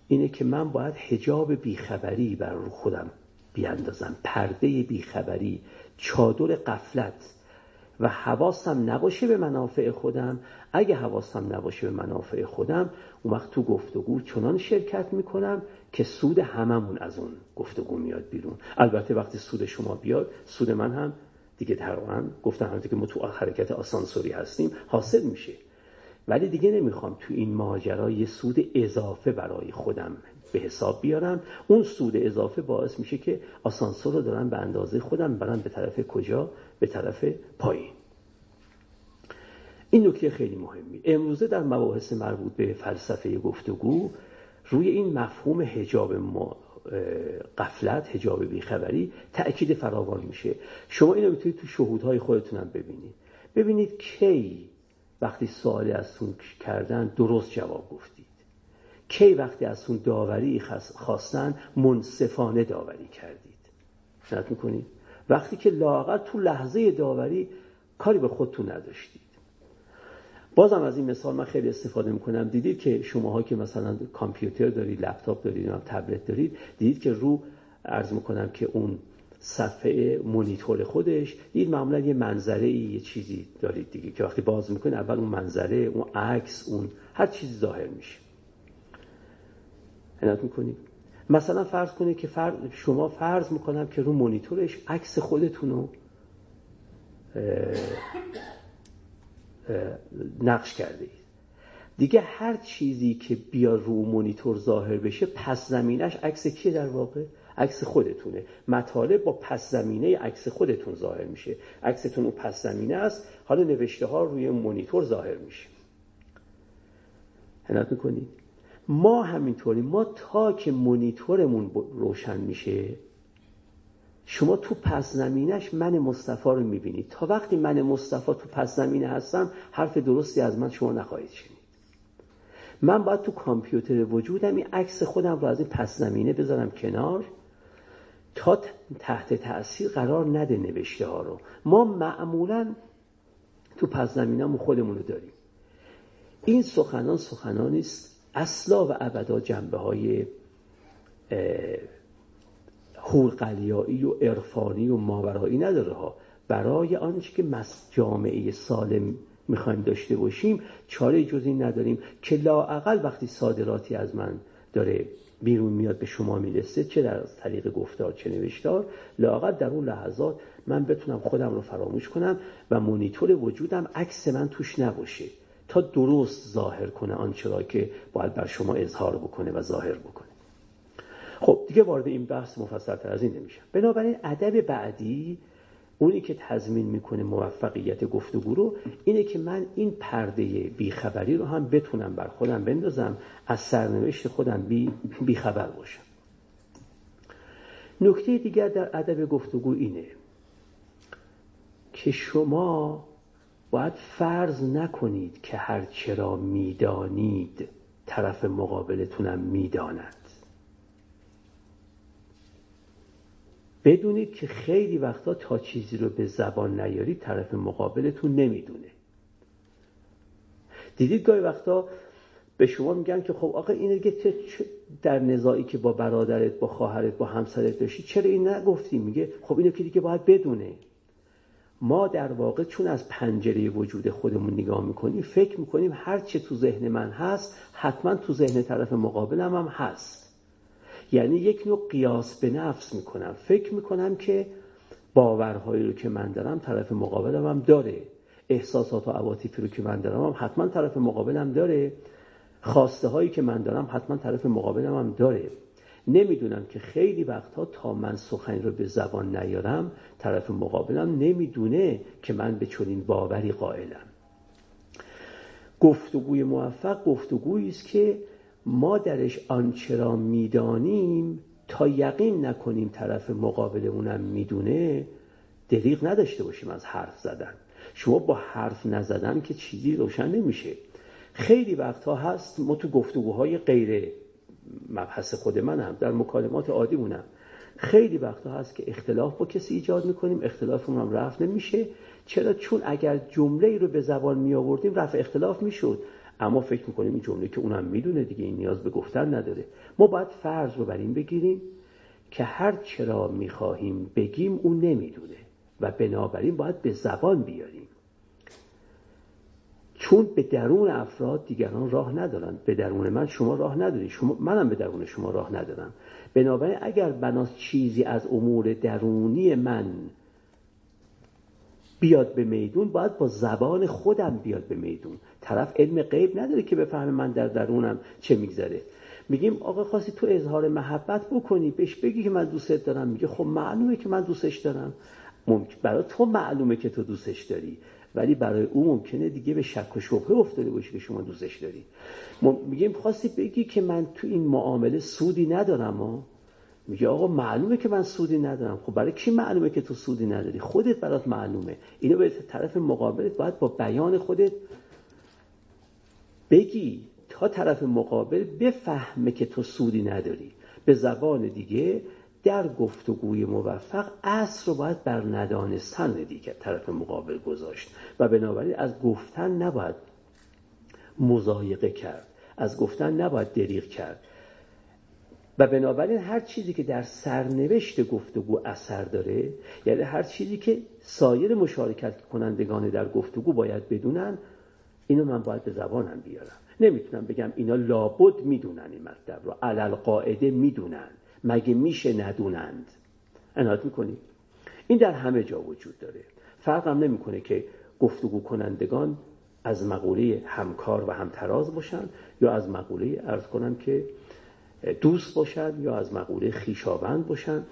اینه که من باید حجاب بیخبری بر رو خودم بیاندازم. پرده بیخبری چادر قفلت. و حواسم نباشه به منافع خودم. اگه حواسم نباشه به منافع خودم اون وقت تو گفتگو چنان شرکت می‌کنم که سود هممون از اون گفتگو میاد بیرون. البته وقتی سود شما بیاد سود من هم دیگه تقریبا گفتم همونطور که ما تو حرکت آسانسوری هستیم حاصل میشه. ولی دیگه نمی‌خوام تو این ماجرا یه سود اضافه برای خودم به حساب بیارم. اون سود اضافه باعث میشه که آسانسور رو دارن به اندازه خودم برن به طرف کجا؟ به طرف پایین. این نکته خیلی مهمی. امروزه در مباحث مربوط به فلسفه گفتگو روی این مفهوم حجاب ما قفلت حجاب بیخبری تأکید فراوان میشه. شما اینو می‌تونید تو شهودهای خودتونم ببینید. ببینید کی وقتی سوالی از کردن درست جواب گفتید کی وقتی از اون داوری خواستن منصفانه داوری کردید؟ نت می‌کنید وقتی که لاغر تو لحظه داوری کاری به خودتون نداشتید. بازم از این مثال من خیلی استفاده می‌کنم. دیدید که شماها که مثلا کامپیوتر دارید لپتاپ دارید تبلت دارید دیدید که رو عرض می‌کنم که اون صفحه مونیتور خودش دید معمولا یه منظره یه چیزی دارید دیگه که وقتی باز می‌کنید اول اون منظره اون عکس اون هر چیزی ظاهر میشه. عنایت می‌کنید مثلا فرض کنید که شما فرض می‌کنم که رو مونیتورش عکس خودتون رو نقش کرده اید. دیگه هر چیزی که بیا رو مونیتور ظاهر بشه پس زمینش عکس کی در واقع؟ عکس خودتونه. مطالب با پس زمینه عکس خودتون ظاهر میشه. عکستون اون پس زمینه است حالا نوشته ها روی مونیتور ظاهر میشه. حنات می‌کنید ما همینطوری ما تا که مونیتورمون روشن میشه شما تو پس زمینش من مصطفی رو می‌بینید تا وقتی من مصطفی تو پس زمینه هستم حرف درستی از من شما نخواهید شنید. من باید تو کامپیوتر وجودم این عکس خودم رو از این پس زمینه بذارم کنار تا تحت تاثیر قرار نده نوشته ها رو. ما معمولا تو پس زمینه خودمون رو داریم. این سخنان سخنانی است. اصلا و ابدا جنبه های خورقلیایی و عرفانی و ماورایی نداره ها. برای آنچه که جامعه سالم می‌خوایم داشته باشیم چاره جز این نداریم که لاعقل وقتی صادراتی از من داره بیرون میاد به شما می‌رسه چه در طریق گفتار چه نوشتار لاقل در اون لحظات من بتونم خودم رو فراموش کنم و مونیتور وجودم عکس من توش نباشه. تا درست ظاهر کنه آنچه را که باید بر شما اظهار بکنه و ظاهر بکنه. خب دیگه وارد این بحث مفصلتر از این نمیشم. بنابراین ادب بعدی اونی که تضمین می‌کنه موفقیت گفتگو رو اینه که من این پرده بیخبری رو هم بتونم بر خودم بندازم از سرنوشت خودم بی بیخبر باشم. نکته دیگر در ادب گفتگو اینه که شما باید فرض نکنید که هر چرا می‌دانید طرف مقابلتونم می‌داند. بدونید که خیلی وقتا تا چیزی رو به زبان نیارید طرف مقابلتون نمی‌دونه. دیدید گاهی وقتا به شما میگن که خب آقا اینه که در نزاعی که با برادرت با خواهرت با همسرت داشتی چرا این نگفتی؟ میگه خب اینو که دیگه باید بدونه. ما در واقع چون از پنجره وجود خودمون نگاه می‌کنیم فکر می‌کنیم هر چه تو ذهن من هست حتما تو ذهن طرف مقابلم هم هست. یعنی یک نوع قیاس به نفس می‌کنم. فکر می‌کنم که باورهایی رو که من دارم طرف مقابلم هم داره. احساسات و عواطفی رو که من دارم هم حتما طرف مقابلم داره. خواسته هایی که من دارم حتما طرف مقابلم هم داره. نمی‌دونم که خیلی وقتها تا من سخنی رو به زبان نیارم طرف مقابلم نمی‌دونه که من به چنین باوری قائلم. گفتگوی موفق گفتگویی است که ما درش آنچه را می‌دانیم تا یقین نکنیم طرف مقابلمونم می‌دونه دریغ نداشته باشیم از حرف زدن. شما با حرف نزدن که چیزی روشن نمیشه. خیلی وقتها هست ما تو گفتگوهای غیر مبحث خود منم در مکالمات عادیمونم خیلی وقتا هست که اختلاف با کسی ایجاد می‌کنیم اختلافمون هم رفت نمیشه. چرا؟ چون اگر جمله ای رو به زبان می آوردیم رفع اختلاف می‌شد. اما فکر می‌کنیم این جمله که اونم می‌دونه دیگه این نیاز به گفتن نداره. ما باید فرض رو بر این بگیریم که هر چرا می‌خواهیم بگیم اون نمی‌دونه. و بنابراین باید به زبان بیاریم. چون به درون افراد دیگران راه ندارن. به درون من شما راه نداری شما منم به درون شما راه ندارم. بنابراین اگر بناس چیزی از امور درونی من بیاد به میدون باید با زبان خودم بیاد به میدون. طرف علم غیب نداره که بفهمه من در درونم چه میگذره. میگیم آقا خواستی تو اظهار محبت بکنی بهش بگی که من دوستت دارم. میگه خب معلومه که من دوستش دارم. ممکن برای تو معلومه که تو دوستش داری. ولی برای او ممکنه دیگه به شک و شبهه افتاده باشی که شما دوستش داری. میگیم خواستی بگی که من تو این معامله سودی ندارم ها میگه آقا معلومه که من سودی ندارم. خب برای کی معلومه که تو سودی نداری؟ خودت برات معلومه. اینو به طرف مقابلت باید با بیان خودت بگی تا طرف مقابل بفهمه که تو سودی نداری. به زبان دیگه در گفتگوی موفق اصل رو باید بر ندانستن دیگه طرف مقابل گذاشت و بنابراین از گفتن نباید مزایقه کرد از گفتن نباید دریغ کرد. و بنابراین هر چیزی که در سرنوشت گفتگو اثر داره یعنی هر چیزی که سایر مشارکت کنندگان در گفتگو باید بدونن اینو من باید به زبانم بیارم. نمی‌تونم بگم اینا لابد می‌دونن این مطلب رو علل قاعده می‌دونن. مگه میشه ندونند؟ انات می‌کنی. این در همه جا وجود داره. فرق هم نمی‌کنه که گفتگو کنندگان از مقوله همکار و همتراز باشن یا از مقوله ارز کنم که دوست باشن یا از مقوله خیشاوند باشن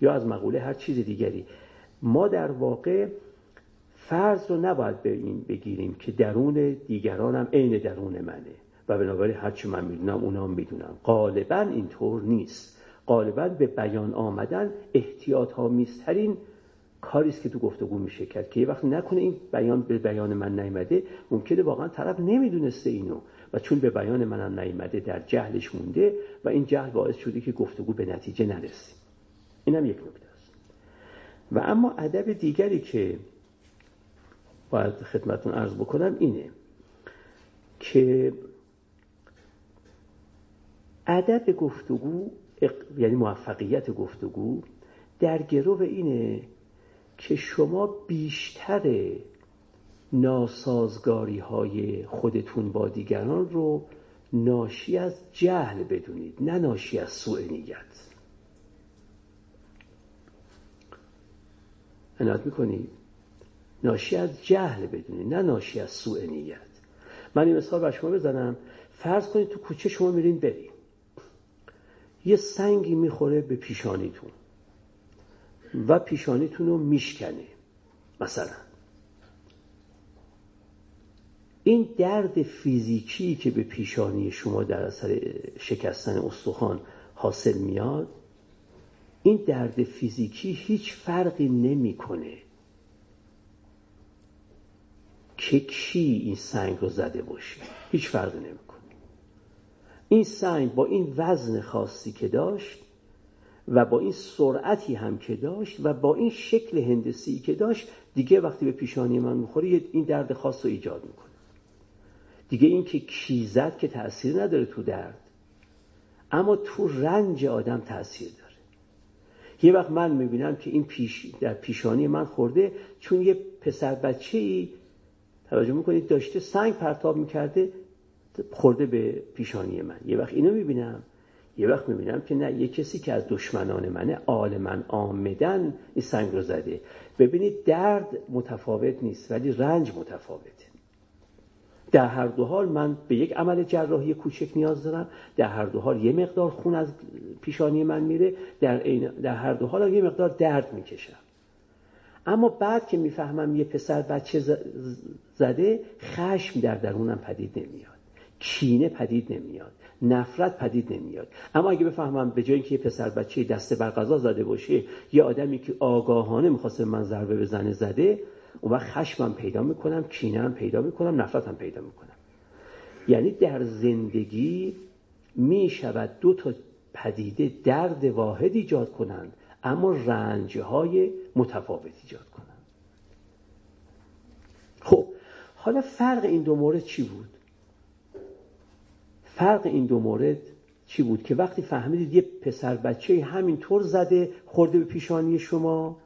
یا از مقوله هر چیز دیگری. ما در واقع فرض رو نباید به این بگیریم که درون دیگرانم عین درون منه. و بنابراین هرچی من می‌دونم اونا می‌دونم. غالبا اینطور نیست. غالبا به بیان آمدن احتیاط ها میسترین کاری است که تو گفتگو میشه کرد که یه وقت نکنه این بیان به بیان من نیامده ممکنه واقعا طرف نمی‌دونسته اینو و چون به بیان منم نیامده در جهلش مونده و این جهل باعث شده که گفتگو به نتیجه نرسیم. اینم یک نکته است. و اما ادب دیگری که باید خدمتون عرض بکنم اینه که ادب گفتگو یعنی موفقیت گفتگو در گرو اینه که شما بیشتر ناسازگاری های خودتون با دیگران رو ناشی از جهل بدونید نه ناشی از سوء نیت. عنایت می‌کنید ناشی از جهل بدونید نه ناشی از سوء نیت. من این مثال بر شما بزنم. فرض کنید تو کوچه شما میرین برید یه سنگی می‌خوره به پیشانیتون و پیشانیتون رو میشکنه مثلا. این درد فیزیکی که به پیشانی شما در اثر شکستن استخوان حاصل میاد این درد فیزیکی هیچ فرقی نمی‌کنه که کی این سنگ رو زده باشه. هیچ فرقی نمی‌کنه. این سنگ با این وزن خاصی که داشت و با این سرعتی هم که داشت و با این شکل هندسی که داشت دیگه وقتی به پیشانی من می‌خوره این درد خاص رو ایجاد می‌کنه. دیگه این که کیزد که تاثیر نداره تو درد اما تو رنج آدم تاثیر داره. یه وقت من می‌بینم که این پیش در پیشانی من خورده چون یه پسر بچه ای توجه می‌کنید داشته سنگ پرتاب می‌کرده خورده به پیشانی من. یه وقت اینو می‌بینم یه وقت می‌بینم که نه یه کسی که از دشمنان منه آل من آمدن این سنگ رو زده. ببینید درد متفاوت نیست ولی رنج متفاوته. در هر دو حال من به یک عمل جراحی کوچک نیاز دارم. در هر دو حال یه مقدار خون از پیشانی من میره. در, در هر دو حال یه مقدار درد می‌کشم. اما بعد که می‌فهمم یه پسر بچه زده خشم در درونم پدید نمیاد. کینه پدید نمیاد نفرت پدید نمیاد. اما اگه بفهمم به جای اینکه یه پسر بچه دسته بر غذا زده باشه یه آدمی که آگاهانه می‌خواسته من ضربه بزنه زده اون وقت خشمم پیدا می‌کنم کینم پیدا می‌کنم نفرتم پیدا می‌کنم. یعنی در زندگی می‌شود دو تا پدیده درد واحد ایجاد کنند اما رنجهای متفاوت ایجاد کنند. خب حالا فرق این دو مورد چی بود؟ فرق این دو مورد چی بود؟ که وقتی فهمیدید یه پسر بچه همینطور زده خورده به پیشانی شما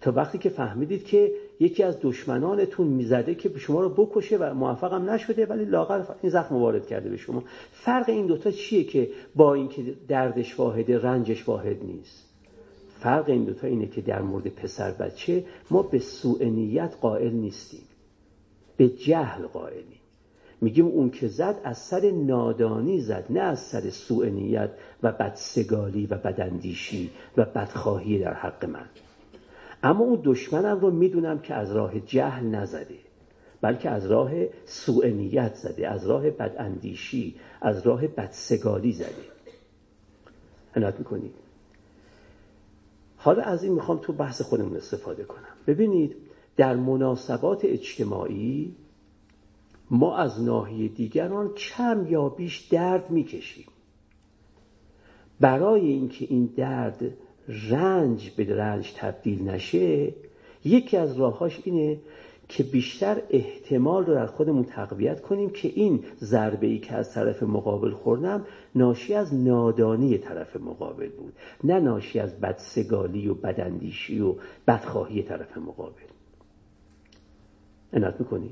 تا وقتی که فهمیدید که یکی از دشمنانتون می‌زده که شما رو بکشه و موفقم نشده ولی لاغر این زخم وارد کرده به شما. فرق این دوتا چیه که با اینکه دردش واحده رنجش واحد نیست؟ فرق این دوتا اینه که در مورد پسر بچه ما به سوء نیت قائل نیستیم. به جهل قائلیم. میگیم اون که زد از سر نادانی زد نه از سر سوء نیت و بدسگالی و بداندیشی و بدخواهی در حق من. اما اون دشمنم رو می‌دونم که از راه جهل نزده بلکه از راه سوء نیت زده از راه بداندیشی از راه بدسگالی زده. عنایت می‌کنید؟ حالا از این می‌خوام تو بحث خودمون استفاده کنم. ببینید در مناسبات اجتماعی ما از ناحیه دیگران کم یا بیش درد می‌کشیم. برای اینکه این درد رنج به رنج تبدیل نشه یکی از راهاش اینه که بیشتر احتمال رو در خودمون تقویت کنیم که این ضربه ای که از طرف مقابل خوردم ناشی از نادانی طرف مقابل بود نه ناشی از بدسگالی و بداندیشی و بدخواهی طرف مقابل. انات می‌کنی؟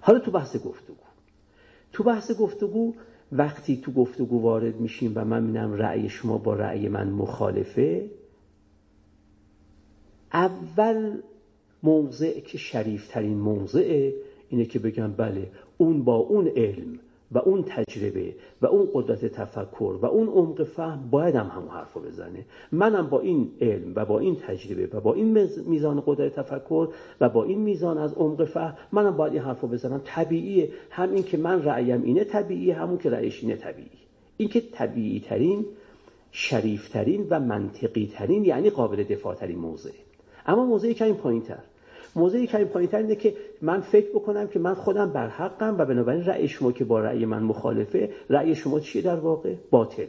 حالا تو بحث گفتگو. تو بحث گفتگو وقتی تو گفتگو وارد میشیم و من می‌بینم رأی شما با رأی من مخالفه اول موضع که شریفترین موضعه اینه که بگم بله اون با اون علم و اون تجربه و اون قدرت تفکر و اون عمق فهم باید هم همون حرف رو بزنه. منم با این علم و با این تجربه و با این میزان قدرت تفکر و با این میزان از عمق فهم منم باید این حرف رو بزنم. طبیعیه. همین که من رأیم اینه طبیعیه همون که رأیش اینه طبیعی. این که طبیعی ترین شریفترین و منطقی ترین یعنی قابل دفاع ترین موضعه. اما موضعی کمی پایین تر موضعی کمی پایین تر اینه که من فکر بکنم که من خودم بر حقم و بنابراین رأی شما که با رأی من مخالفه رأی شما چیه در واقع؟ باطله.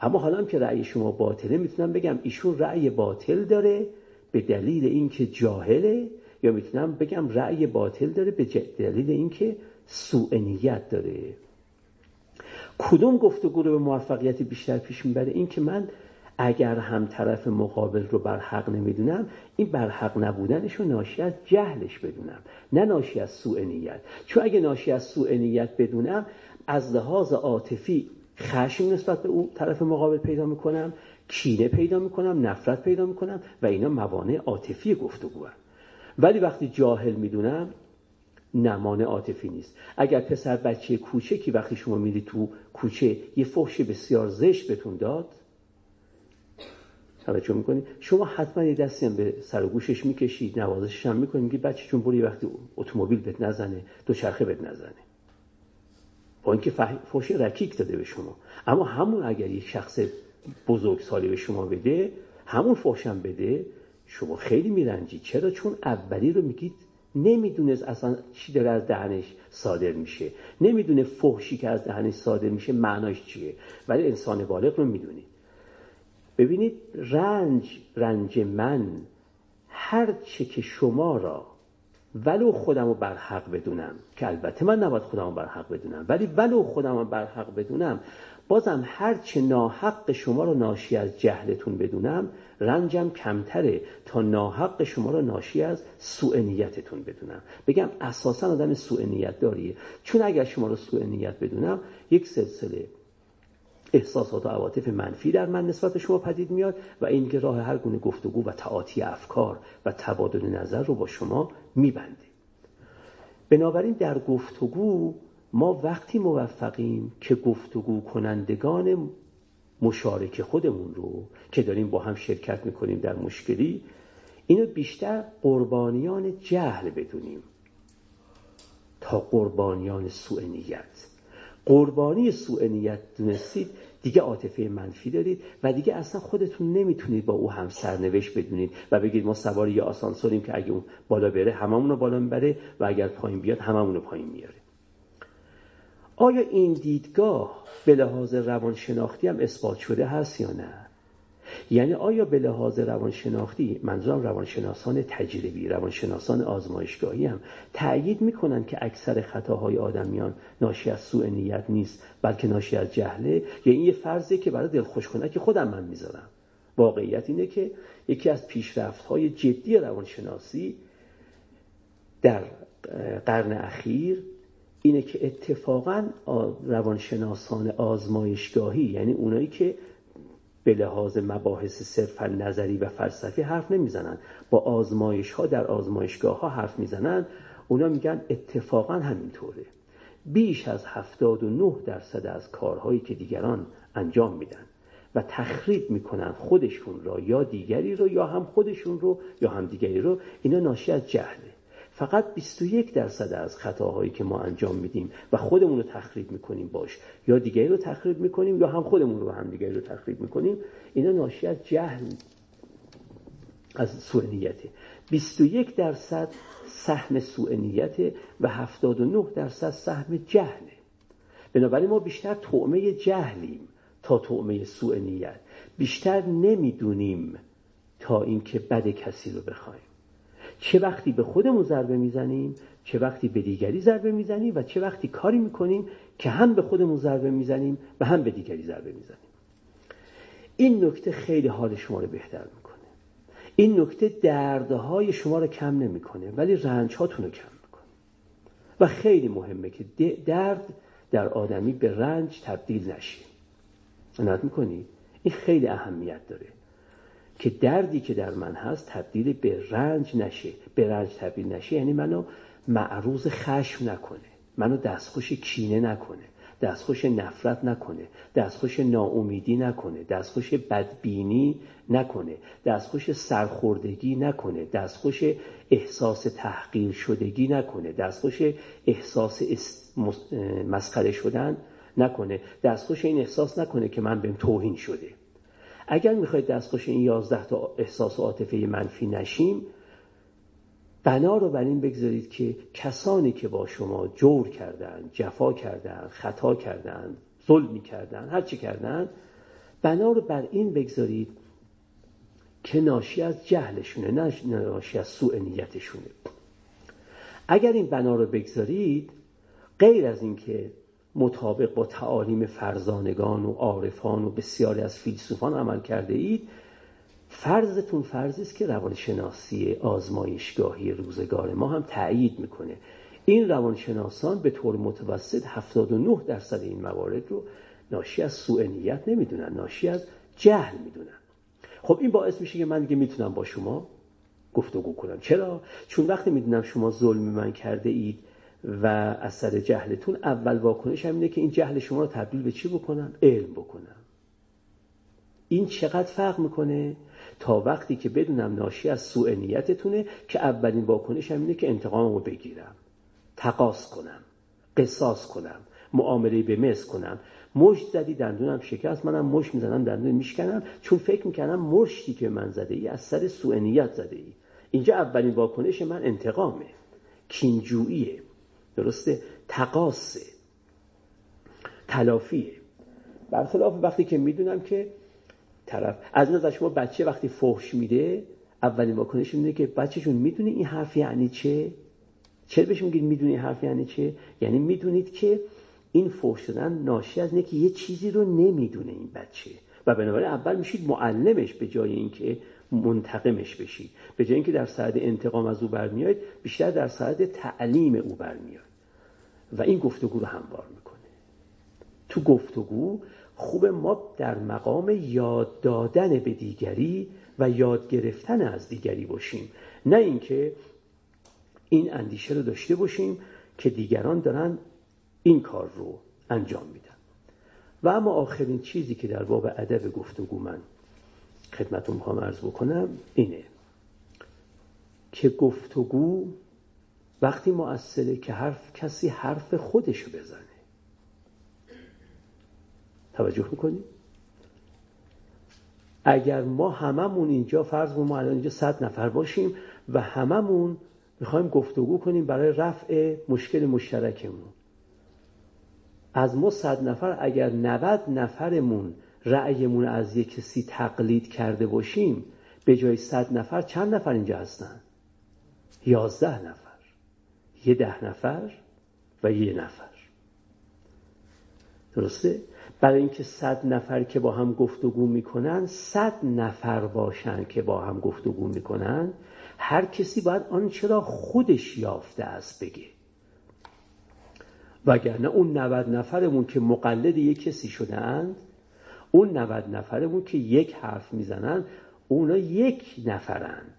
اما حالا هم که رأی شما باطله می‌تونم بگم ایشون رأی باطل داره به دلیل اینکه جاهله یا می‌تونم بگم رأی باطل داره به دلیل اینکه سوء نیت داره. کدوم گفتگو رو به موفقیت بیشتر پیش می‌بره؟ این که من اگر هم طرف مقابل رو بر حق نمی‌دونم این بر حق نبودنش رو ناشی از جهلش بدونم نه ناشی از سوء نیت. چون اگه ناشی از سوء نیت بدونم از لحاظ عاطفی خشم نسبت به او طرف مقابل پیدا می‌کنم کینه پیدا می‌کنم نفرت پیدا می‌کنم و اینا موانع عاطفی گفتگو ولی وقتی جاهل می‌دونم نمانه عاطفی نیست. اگر پسر بچه کوچکی وقتی شما میری تو کوچه یه فحش بسیار زشت بهتون داد توجه می‌کنی؟ شما حتما یه دستی هم به سر و گوشش می‌کشید نوازشش هم می‌کنید میگی بچه چون بری وقتی اتومبیل بهت نزنه دو چرخه بهت نزنه. با اینکه فوش رکیک داده به شما. اما همون اگر یک شخص بزرگ سالی به شما بده همون فوشم بده شما خیلی میرنجید چرا؟ چون اولی رو میگید نمی‌دونست اصلا چی داره از دهنش صادر میشه. نمی‌دونه فحشی که از دهنش صادر میشه معناش چیه. ولی انسان بالغ رو می‌دونید ببینید رنج رنج من هر چه که شما را ولو خودم رو بر حق بدونم که البته من نباید خودم رو بر حق بدونم ولی ولو خودم رو بر حق بدونم بازم هر چه ناحق شما رو ناشی از جهلتون بدونم رنجم کمتره تا ناحق شما رو ناشی از سوء نیتتون بدونم. بگم اساسا آدم سوء نیت داریه. چون اگر شما رو سوء نیت بدونم یک سلسله احساسات و عواطف منفی در من نسبت شما پدید میاد و این که راه هر گونه گفتگو و تعاطی افکار و تبادل نظر رو با شما میبنده بنابراین در گفتگو ما وقتی موفقیم که گفتگو کنندگان مشارک خودمون رو که داریم با هم شرکت می‌کنیم در مشکلی اینو بیشتر قربانیان جهل بدونیم تا قربانیان سوء نیت. قربانی سوء نیت دونستید دیگه عاطفه منفی دارید و دیگه اصلا خودتون نمی‌تونید با او هم سرنوشت بدونید و بگید ما سوار یه آسانسوریم که اگه اون بالا بره هممون رو بالا می‌بره و اگر پایین بیاد هممون رو پایین میاره. آیا این دیدگاه به لحاظ روانشناختی هم اثبات شده هست یا نه؟ یعنی آیا به لحاظ روانشناختی منظورم روانشناسان تجربی روانشناسان آزمایشگاهی هم تأیید می‌کنن که اکثر خطاهای آدمیان ناشی از سوء نیت نیست بلکه ناشی از جهله؟ یا این یه فرضیه که برای دلخوش که خودم من می‌ذارم. واقعیت اینه که یکی از پیشرفت های جدی روانشناسی در قرن اخیر اینه که اتفاقا روانشناسان آزمایشگاهی یعنی اونایی که به لحاظ مباحث صرفا نظری و فلسفی حرف نمی‌زنن. با آزمایش ها در آزمایشگاه ها حرف می‌زنن. اونا میگن اتفاقا همینطوره. بیش از 79 درصد از کارهایی که دیگران انجام میدن و تخریب می‌کنن خودشون را یا دیگری رو یا هم خودشون رو یا هم دیگری رو اینا ناشی از جهله فقط 21 درصد از خطاهایی که ما انجام میدیم و خودمون رو تخریب می‌کنیم باش. یا دیگری رو تخریب می‌کنیم یا هم خودمون رو هم دیگری رو تخریب می‌کنیم. اینا ناشی از جهل از سوء نیته 21 درصد سهم سوء نیت و 79 درصد سهم جهله بنابراین ما بیشتر طعمه جهلیم تا طعمه سوء نیت. بیشتر نمی‌دونیم تا اینکه بد کسی رو بخوایم. چه وقتی به خودمون ضربه می‌زنیم چه وقتی به دیگری ضربه می‌زنیم و چه وقتی کاری می‌کنیم که هم به خودمون ضربه می‌زنیم و هم به دیگری ضربه می‌زنیم. این نکته خیلی حال شما رو بهتر می‌کنه. این نکته دردهای شما رو کم نمی‌کنه ولی رنج رو کم می‌کنه. و خیلی مهمه که درد در آدمی به رنج تبدیل نشه. عنایت می‌کنی این خیلی اهمیت داره. که دردی که در من هست تبدیل به رنج نشه. به رنج تبدیل نشه یعنی منو معروض خشم نکنه. منو دستخوش کینه نکنه. دستخوش نفرت نکنه. دستخوش ناامیدی نکنه. دستخوش بدبینی نکنه. دستخوش سرخوردگی نکنه. دستخوش احساس تحقیر شدگی نکنه. دستخوش احساس مسخره شدن نکنه. دستخوش این احساس نکنه که من بهم توهین شده. اگر می‌خواید دستخوش این یازده تا احساس و عاطفه منفی نشیم بنا رو بر این بگذارید که کسانی که با شما جور کردن جفا کردن خطا کردن ظلمی کردن هر چی کردن بنا رو بر این بگذارید که ناشی از جهلشونه نه ناشی از سوء نیتشونه. اگر این بنا رو بگذارید غیر از اینکه مطابق با تعالیم فرزانگان و عارفان و بسیاری از فیلسوفان عمل کرده اید فرضتون فرضی است که روانشناسی آزمایشگاهی روزگار ما هم تأیید می‌کنه. این روانشناسان به طور متوسط 79 درصد این موارد رو ناشی از سوء نیت نمی‌دونن ناشی از جهل می‌دونن. خب این باعث میشه که من دیگه می‌تونم با شما گفتگو کنم. چرا؟ چون وقتی می‌دونم شما ظلم من کرده اید و اثر جهلتون اول واکنش هم اینه که این جهل شما رو تبدیل به چی بکنم؟ علم بکنم. این چقدر فرق می‌کنه؟ تا وقتی که بدونم ناشی از سوء نیتتونه که اولین واکنش هم اینه که انتقام رو بگیرم. تقاس کنم. قصاص کنم. معامله به مس کنم. مشت زدی دندونم شکست. منم مشت می‌زنم دندون میشکنم. چون فکر می‌کنم مشتی که من زده ای از سر سوء نیت زده ای اینجا اولین واکنش من انتقامه. کینجوییه. درسته؟ تقاسه تلافیه. برخلاف وقتی که می‌دونم که طرف از نظر شما بچه وقتی فحش میده اولین واکنش اینه که بچهشون می‌دونی این حرف یعنی چه؟ چرا بهش میگید می‌دونی این حرف یعنی چه؟ یعنی می‌دونید که این فحش شدن ناشی از اینه یه چیزی رو نمی‌دونه این بچه. و بنابراین اول میشید معلمش به جای اینکه منتقمش بشید. به جای اینکه در ساعت انتقام از او برمیاید بیشتر در ساعت تعلیم او برمیاد و این گفتگو رو هموار می‌کنه. تو گفتگو خوب ما در مقام یاد دادن به دیگری و یاد گرفتن از دیگری باشیم. نه اینکه این اندیشه رو داشته باشیم که دیگران دارن این کار رو انجام میدن. و اما آخرین چیزی که در باب ادب گفتگو من خدمتون می‌خوام عرض بکنم اینه که گفتگو وقتی مؤثره که حرف کسی حرف خودشو بزنه. توجه می‌کنی؟ اگر ما هممون اینجا فرض ما الان اینجا صد نفر باشیم و هممون می‌خوایم گفتگو کنیم برای رفع مشکل مشترکمون. از ما صد نفر اگر 90 نفرمون رأیمون از یک کسی تقلید کرده باشیم به جای صد نفر چند نفر اینجا هستن؟ یازده نفر. یه ده نفر و یه نفر. درسته؟ برای اینکه صد نفر که با هم گفتگو می‌کنن صد نفر باشن که با هم گفتگو می‌کنن هر کسی باید آنچه را خودش یافته است بگه. وگرنه اون 90 نفرمون که مقلد یک کسی شدند اون 90 نفرمون که یک حرف می‌زنن اونا یک نفرند.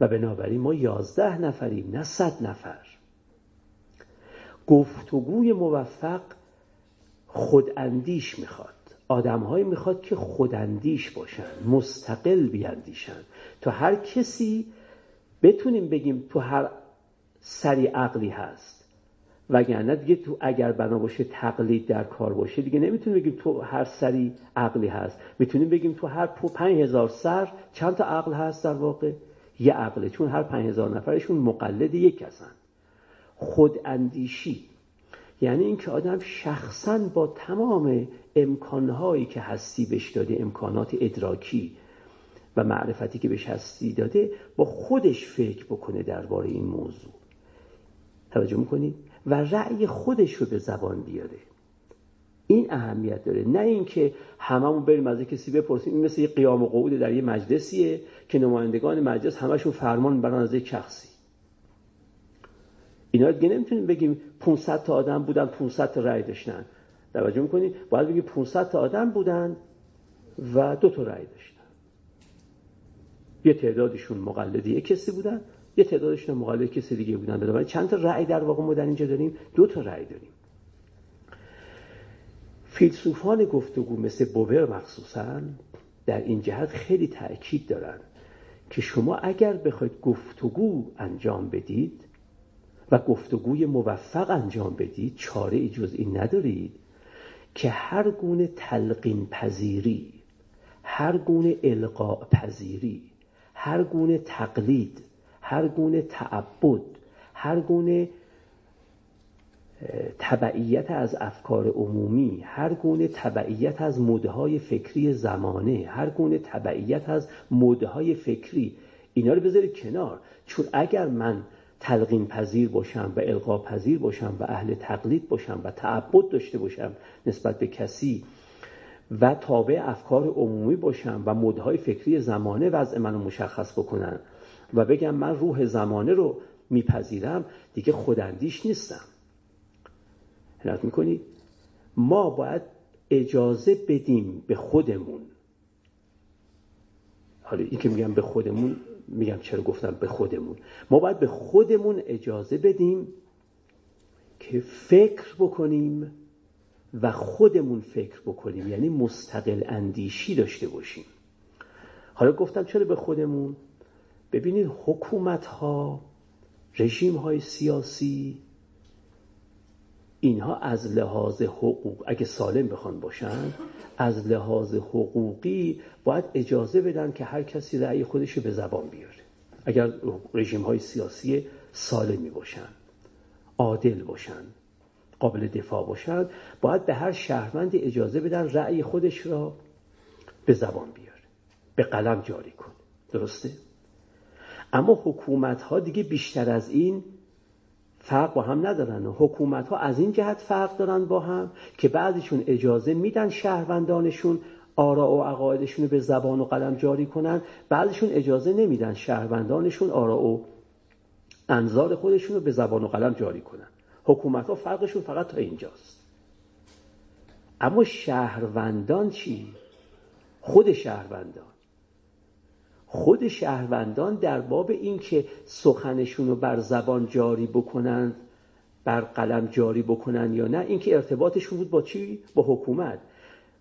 و بنابراین ما یازده نفریم نه صد نفر. گفتگوی موفق خوداندیش می‌خواد. آدمهایی می‌خواد که خوداندیش باشن مستقل بیاندیشن. تا هر کسی بتونیم بگیم تو هر سری عقلی هست. وگرنه دیگه تو اگر بنا باشه تقلید در کار باشه دیگه نمی‌تونیم بگیم تو هر سری عقلی هست. می‌تونیم بگیم تو هر پنج هزار سر چند تا عقل هست در واقع؟ یه عقله. چون هر پنج هزار نفرشون مقلد یک کسن خود اندیشی یعنی اینکه آدم شخصا با تمام امکانهایی که هستی بهش داده امکانات ادراکی و معرفتی که بهش هستی داده با خودش فکر بکنه درباره این موضوع. توجه می‌کنید و رأی خودش رو به زبان بیاره. این اهمیت داره. نه اینکه هممون بریم از کسی بپرسیم این مثل یه قیام و قعود در یه مجلسیه که نمایندگان مجلس همشون فرمان برن از یک شخصی. اینا دیگه نمی‌تونیم بگیم 500 تا آدم بودن 500 تا رأی داشتن. توجه می‌کنید باید بگیم 500 تا آدم بودن و دو تا رأی داشتن. یه تعدادشون مقلدی یک کسی بودن یه تعدادشون مقلد کسی دیگه بودن. بنابراین چند تا رأی در واقع ما در اینجا داریم؟ دو تا رأی داریم. فیلسوفان گفتگو مثل بوور مخصوصا در این جهت خیلی تأکید دارن که شما اگر بخواید گفتگو انجام بدید و گفتگوی موفق انجام بدید چاره ای جز این ندارید که هر گونه تلقین پذیری هر گونه القاء پذیری هر گونه تقلید هر گونه تعبد هر گونه تبعیت از افکار عمومی هر گونه تبعیت از مدهای فکری زمانه هر گونه تبعیت از مدهای فکری اینا رو بذارید کنار. چون اگر من تلقین پذیر باشم و القا پذیر باشم و اهل تقلید باشم و تعبد داشته باشم نسبت به کسی و تابع افکار عمومی باشم و مدهای فکری زمانه وضع منو مشخص بکنن و بگم من روح زمانه رو میپذیرم دیگه خوداندیش نیستم. حنات می‌کنید ما باید اجازه بدیم به خودمون. حالا این که میگم به خودمون میگم چرا گفتم به خودمون. ما باید به خودمون اجازه بدیم که فکر بکنیم و خودمون فکر بکنیم. یعنی مستقل اندیشی داشته باشیم. حالا گفتم چرا به خودمون؟ ببینید حکومت ها رژیم های سیاسی اینها از لحاظ حقوق اگه سالم بخوان باشن از لحاظ حقوقی باید اجازه بدن که هر کسی رأی خودش رو به زبان بیاره. اگر رژیم های سیاسی سالمی باشن عادل باشن قابل دفاع باشن باید به هر شهروند اجازه بدن رأی خودش را به زبان بیاره. به قلم جاری کن درسته؟ اما حکومت ها دیگه بیشتر از این فرق با هم ندارن. و حکومت ها از این جهت فرق دارن با هم که بعضیشون اجازه میدن شهروندانشون آرا و عقایدشون رو به زبان و قلم جاری کنن. بعضیشون اجازه نمیدن شهروندانشون آرا و انظار خودشون رو به زبان و قلم جاری کنن. حکومت ها فرقشون فقط تا اینجاست. اما شهروندان چی؟ خود شهروندان. خود شهروندان در باب اینکه سخنشون رو بر زبان جاری بکنند بر قلم جاری بکنن یا نه اینکه ارتباطشون بود با چی؟ با حکومت.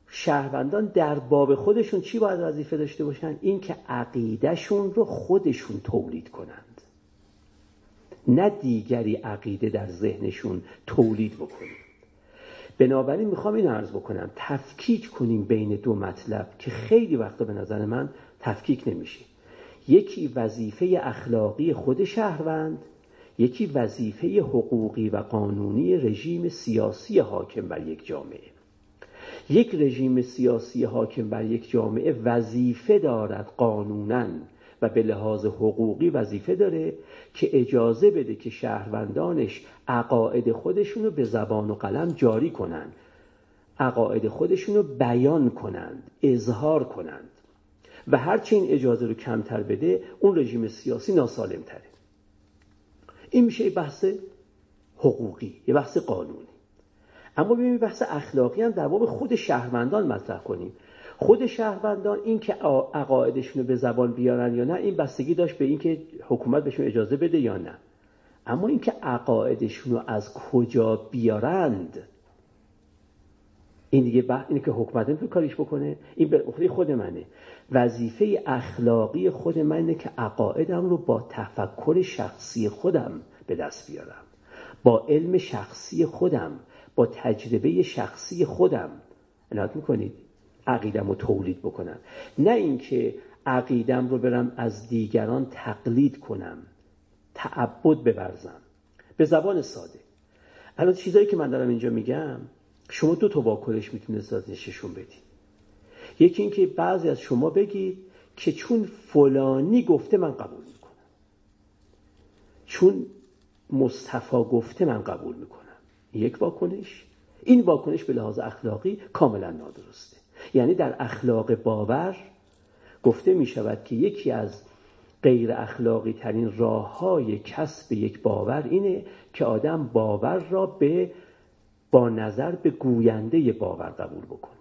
شهروندان در باب خودشون چی باید وظیفه داشته باشن؟ اینکه عقیدهشون رو خودشون تولید کنند. نه دیگری عقیده در ذهنشون تولید بکنند بنابراین می‌خوام این عرض بکنم. تفکیک کنیم بین دو مطلب که خیلی وقتا به نظر من تفکیک نمیشه. یکی وظیفه اخلاقی خود شهروند یکی وظیفه حقوقی و قانونی رژیم سیاسی حاکم بر یک جامعه. یک رژیم سیاسی حاکم بر یک جامعه وظیفه دارد قانونا و به لحاظ حقوقی وظیفه داره که اجازه بده که شهروندانش عقاعد خودشونو به زبان و قلم جاری کنند عقاعد خودشونو بیان کنند اظهار کنند. و هرچی این اجازه رو کمتر بده اون رژیم سیاسی ناسالم تره این میشه بحث حقوقی یه بحث قانونی. اما ببینیم بحث اخلاقی هم در باب خود شهروندان مطرح کنیم. خود شهروندان این که عقایدشون رو به زبان بیارن یا نه این بستگی داشت به اینکه حکومت بهشون اجازه بده یا نه. اما اینکه عقایدشون رو از کجا بیارند این دیگه بعد اینه که حکومت نمی‌تونه کاریش بکنه. این به خود منه. وظیفه اخلاقی خود منه که عقایدم رو با تفکر شخصی خودم به دست بیارم. با علم شخصی خودم با تجربه شخصی خودم. عنایت می‌کنید؟ عقیدم رو تولید بکنم. نه اینکه عقیدم رو برم از دیگران تقلید کنم. تعبد ببرزم. به زبان ساده. الان چیزایی که من دارم اینجا میگم شما دو تا واکنش می‌تونه نشون بدید. یکی اینکه بعضی از شما بگید که چون فلانی گفته من قبول می‌کنم. چون مصطفی گفته من قبول می‌کنم. یک واکنش. این واکنش به لحاظ اخلاقی کاملا نادرسته. یعنی در اخلاق باور گفته می شود که یکی از غیر اخلاقی ترین راه های کسب یک باور اینه که آدم باور را به با نظر به گوینده باور قبول بکنه.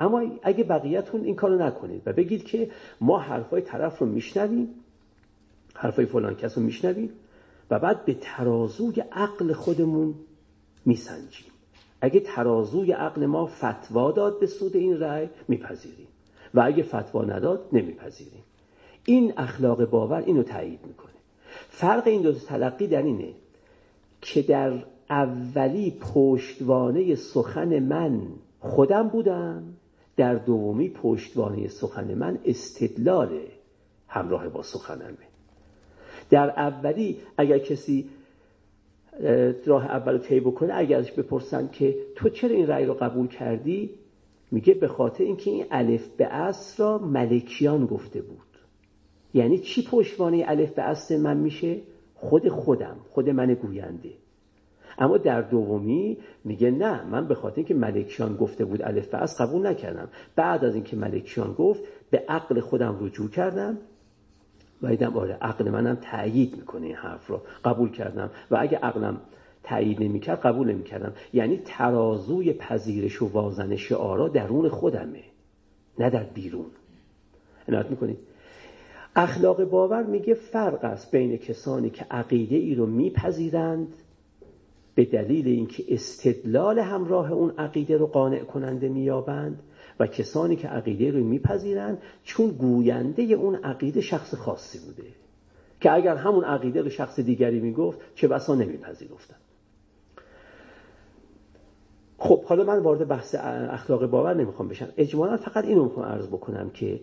اما اگه بقیهتون این کارو نکنید و بگید که ما حرفای طرف رو میشنویم حرفای فلان کس رو میشنویم و بعد به ترازوی عقل خودمون میسنجیم. اگه ترازوی عقل ما فتوا داد به سود این رأی میپذیریم. و اگه فتوا نداد نمیپذیریم. این اخلاق باور اینو تایید می‌کنه. فرق این دو تلقی در اینه که در اولی پشتوانه سخن من خودم بودم در دومی پشتوانه سخن من استدلال همراه با سخنمه. در اولی اگر کسی راه اول طی بکنه ازش بپرسن که تو چرا این رأی رو قبول کردی؟ میگه به خاطر اینکه این الف به اصل را ملکیان گفته بود. یعنی چی پشتوانه الف به اصل من میشه؟ خود خودم خود من گوینده. اما در دومی میگه نه من به خاطر اینکه ملکیان گفته بود الف به اصل قبول نکردم. بعد از اینکه ملکیان گفت به عقل خودم رجوع کردم و دیدم آره عقل منم تأیید می‌کنه این حرف رو. قبول کردم. و اگه عقلم تأیید نمی‌کرد قبول نمی‌کردم. یعنی ترازوی پذیرش و وازنش آرا درون خودمه نه در بیرون. عنایت می‌کنید؟ اخلاق باور میگه فرق است بین کسانی که عقیده ای رو میپذیرند به دلیل اینکه استدلال همراه اون عقیده رو قانع کننده میابند و کسانی که عقیده رو میپذیرند چون گوینده اون عقیده شخص خاصی بوده. که اگر همون عقیده رو شخص دیگری می‌گفت چه بسا نمیپذیرفتن. خب حالا من وارد بحث اخلاق باور نمی‌خوام بشم. اجمالا فقط اینو می‌خوام عرض بکنم که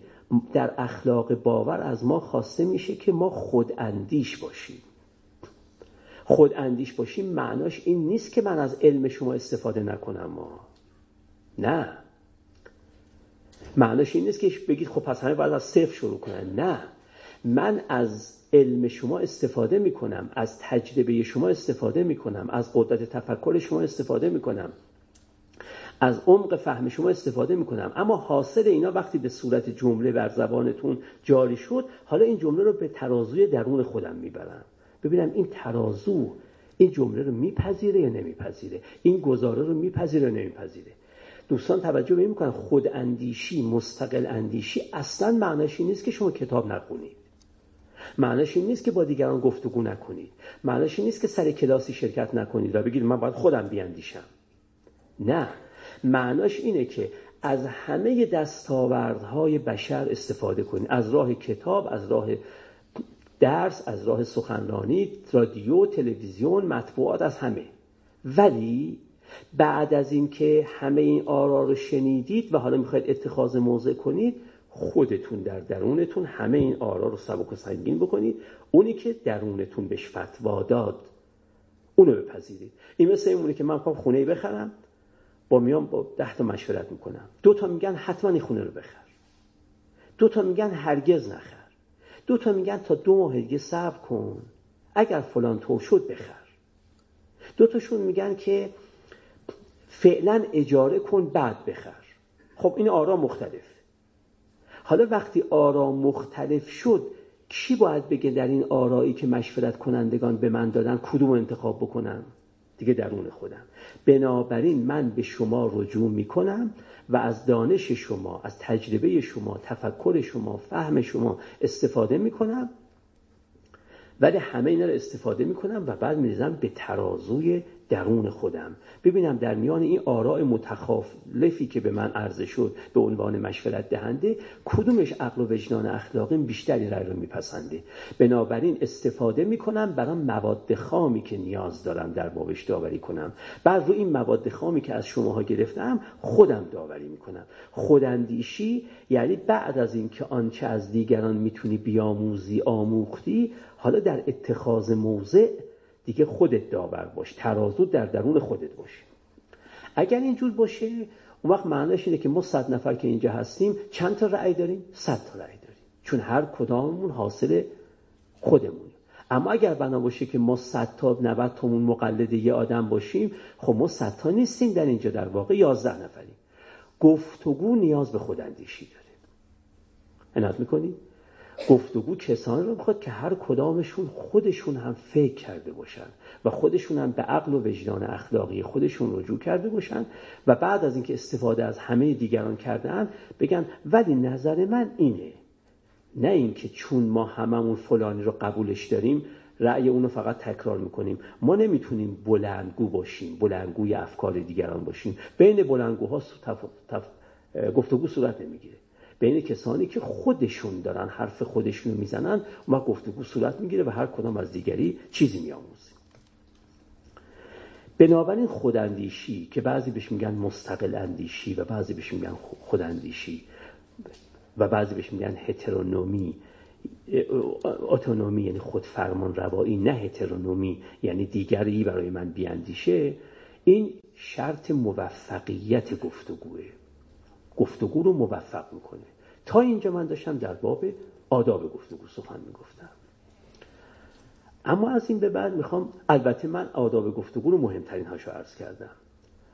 در اخلاق باور از ما خواسته میشه که ما خود اندیش باشیم. خود اندیش باشیم معناش این نیست که من از علم شما استفاده نکنم. ما نه. معناش این نیست که بگید خب پس همه باید از صفر شروع کنن. نه. من از علم شما استفاده می‌کنم از تجربه شما استفاده می‌کنم از قدرت تفکر شما استفاده می‌کنم از عمق فهم شما استفاده می‌کنم. اما حاصل اینا وقتی به صورت جمله بر زبانتون جاری شد حالا این جمله رو به ترازوی درون خودم می‌برم. ببینم این ترازو این جمله رو میپذیره یا نمیپذیره؟ این گزاره رو میپذیره یا نمیپذیره؟ دوستان توجه به می‌کنن خود اندیشی مستقل اندیشی اصلا معناش این نیست که شما کتاب نخونید. معناش این نیست که با دیگران گفتگو نکنید. معناش این نیست که سر کلاسی شرکت نکنید و بگید من باید خودم بیاندیشم. نه. معناش اینه که از همه دستاوردهای بشر استفاده کنید. از راه کتاب از راه درس از راه سخنرانی رادیو تلویزیون مطبوعات از همه. ولی بعد از اینکه همه این آرا رو شنیدید و حالا می‌خواید اتخاذ موضع کنید خودتون در درونتون همه این آرا رو سبک و سنگین بکنید. اونی که درونتون بهش فتوا داد اونو بپذیرید. این مثل این که من می‌خوام خونه بخرم با میام با ده تا مشورت می‌کنم. دو تا میگن حتما این خونه رو بخر. دو تا میگن هرگز نخر. دو تا میگن تا دو ماه دیگه صبر کن. اگر فلان طور شد بخر. دو تاشون میگن که فعلا اجاره کن بعد بخر. خب این آرا مختلف. حالا وقتی آرا مختلف شد کی باید بگه در این آرایی که مشورت کنندگان به من دادن کدوم انتخاب بکنم؟ دیگه درون خودم. بنابراین من به شما رجوع می‌کنم و از دانش شما از تجربه شما تفکر شما فهم شما استفاده می‌کنم. ولی همه اینا رو استفاده می‌کنم و بعد میریزم به ترازوی درون خودم. ببینم در میان این آراء متخالفی که به من عرضه شد به عنوان مشورت دهنده کدومش عقل و وجدان اخلاقی بیشتری رای رو میپسنده؟ بنابراین استفاده می‌کنم برای مواد خامی که نیاز دارم در بابش داوری کنم. بعد رو این مواد خامی که از شماها گرفتم خودم داوری می‌کنم. خوداندیشی یعنی بعد از اینکه آنچه از دیگران می‌تونی بیاموزی آموختی حالا در اتخاذ موضع دیگه خودت داور باش. ترازو در درون خودت باش. اگر اینجور باشه اون وقت معنیش اینه که ما صد نفر که اینجا هستیم چند تا رأی داریم؟ صد تا رأی داریم. چون هر کداممون حاصل خودمون اما اگر بنا باشه که ما صد تا 90 تامون مقلد یه آدم باشیم خب ما صد تا نیستیم در اینجا در واقع 11 نفریم. گفتگو نیاز به خوداندیشی داره. عنایت می‌کنی؟ گفتگو کسانی رو می‌خواد که هر کدامشون خودشون هم فکر کرده باشن و خودشون هم به عقل و وجدان اخلاقی خودشون رجوع کرده باشن و بعد از اینکه استفاده از همه دیگران کردن بگن ولی نظر من اینه. نه اینکه چون ما هممون فلانی رو قبولش داریم رأی اونو فقط تکرار می‌کنیم. ما نمی‌تونیم بلندگو باشیم بلندگوی افکار دیگران باشیم. بین بلندگوها گفتگو صورت نمی‌گیره. بین کسانی که خودشون دارن حرف خودشون رو می‌زنن ما گفتگو صورت می‌گیره و هر کدام از دیگری چیزی میآموزیم بنابراین خوداندیشی که بعضی بهش میگن مستقل اندیشی و بعضی بهش میگن خوداندیشی و بعضی بهش میگن هترونومی. اتونومی یعنی خودفرمان روایی نه هترونومی یعنی دیگری برای من بیاندیشه. این شرط موفقیت گفتگوه. گفتگو رو موفق می‌کنه. تا اینجا من داشتم در باب آداب گفتگو سخن می‌گفتم. اما از این به بعد می‌خوام البته من آداب گفتگو رو مهمترین هاشو عرض کردم.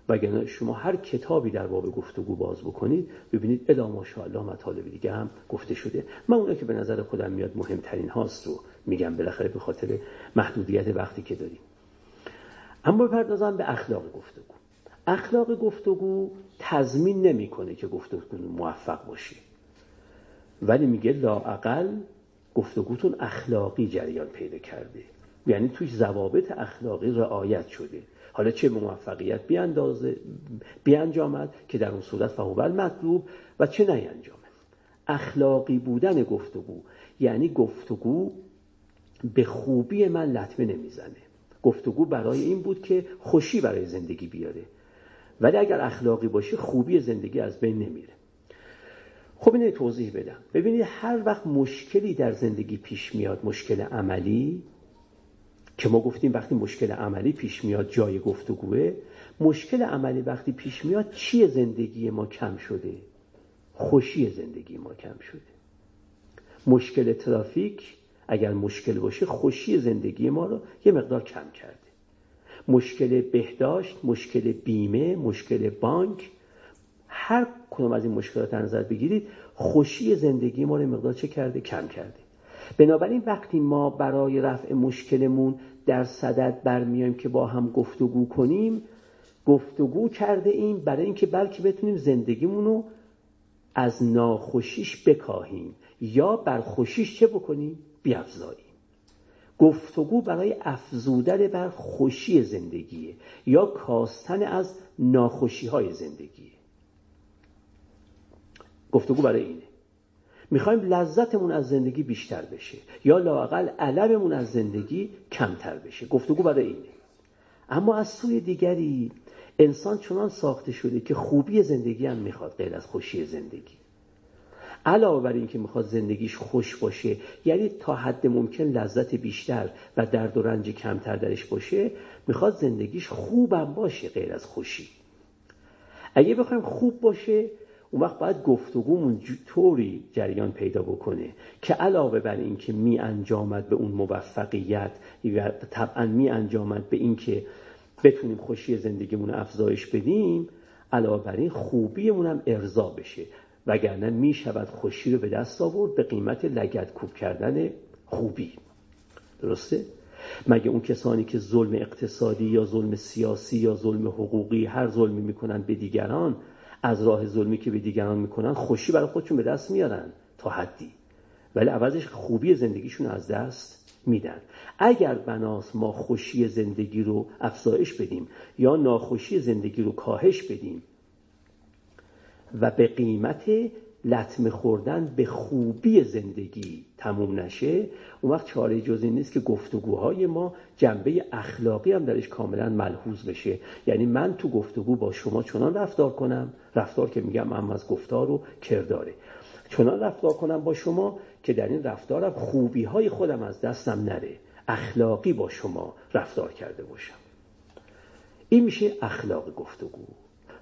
وگرنه شما هر کتابی در باب گفتگو باز بکنید ببینید الا ماشاءالله مطالب دیگه هم گفته شده. من اونه که به نظر خودم میاد مهمترین هاست رو میگم بالاخره به خاطر محدودیت وقتی که داریم. اما بپردازم به اخلاق گفتگو. اخلاق گفتگو تضمین نمی‌کنه که گفتگو موفق باشه ولی میگه لاعقل گفتگوتون اخلاقی جریان پیدا کرده. یعنی توش ضوابط اخلاقی رعایت شده. حالا چه موفقیت بیاندازه بیانجامد که در اون صورت فهوبل مطلوب و چه نینجامد اخلاقی بودن گفتگو یعنی گفتگو به خوبی من لطمه نمی‌زنه. گفتگو برای این بود که خوشی برای زندگی بیاره. ولی اگر اخلاقی باشه خوبی زندگی از بین نمیره. خب اینه توضیح بدم. ببینید هر وقت مشکلی در زندگی پیش میاد مشکل عملی که ما گفتیم وقتی مشکل عملی پیش میاد جای گفتگوه مشکل عملی وقتی پیش میاد چیه زندگی ما کم شده؟ خوشی زندگی ما کم شده. مشکل ترافیک اگر مشکل باشه خوشی زندگی ما رو یه مقدار کم کرده. مشکل بهداشت مشکل بیمه مشکل بانک هر کدوم از این مشکلات نظر بگیرید خوشی زندگی ما رو مقدار چه کرده؟ کم کرده. بنابراین وقتی ما برای رفع مشکلمون در صدد برمیایم که با هم گفتگو کنیم گفتگو کرده ایم برای اینکه بلکه بتونیم زندگیمون رو از ناخوشیش بکاهیم یا بر خوشیش چه بکنیم؟ بیافزاییم. گفتگو برای افزودن بر خوشی زندگیه یا کاستن از ناخوشی های زندگیه. گفتگو برای اینه. می‌خوایم لذتمون از زندگی بیشتر بشه یا لاقل علممون از زندگی کمتر بشه. گفتگو برای اینه. اما از سوی دیگری انسان چنان ساخته شده که خوبی زندگی هم می‌خواد غیر از خوشی زندگی. علاوه بر اینکه می‌خواد زندگیش خوش باشه یعنی تا حد ممکن لذت بیشتر و درد و رنج کمتر درش باشه می‌خواد زندگیش خوبم باشه غیر از خوشی. اگه بخوایم خوب باشه اون وقت باید گفتگومون طوری جریان پیدا بکنه که علاوه بر اینکه می انجامد به اون موفقیت و طبعا می انجامد به اینکه بتونیم خوشی زندگیمون افزایش بدیم علاوه بر این خوبیمون هم ارضا بشه وگرنه می شود خوشی رو به دست آورد به قیمت لگت کوب کردن خوبی درسته؟ مگه اون کسانی که ظلم اقتصادی یا ظلم سیاسی یا ظلم حقوقی هر ظلمی می‌کنن به دیگران از راه ظلمی که به دیگران می‌کنن خوشی برای خودشون به دست میارن تا حدی. ولی عوضش خوبی زندگیشون از دست میدن. اگر بناس ما خوشی زندگی رو افزایش بدیم یا ناخوشی زندگی رو کاهش بدیم و به قیمت لطمه خوردن به خوبی زندگی تموم نشه اون وقت چاره جزی نیست که گفتگوهای ما جنبه اخلاقی هم درش کاملا ملحوظ بشه. یعنی من تو گفتگو با شما چنان رفتار کنم رفتار که میگم هم از گفتار و کرداره. چنان رفتار کنم با شما که در این رفتارم خوبی های خودم از دستم نره. اخلاقی با شما رفتار کرده باشم. این میشه اخلاق گفتگو.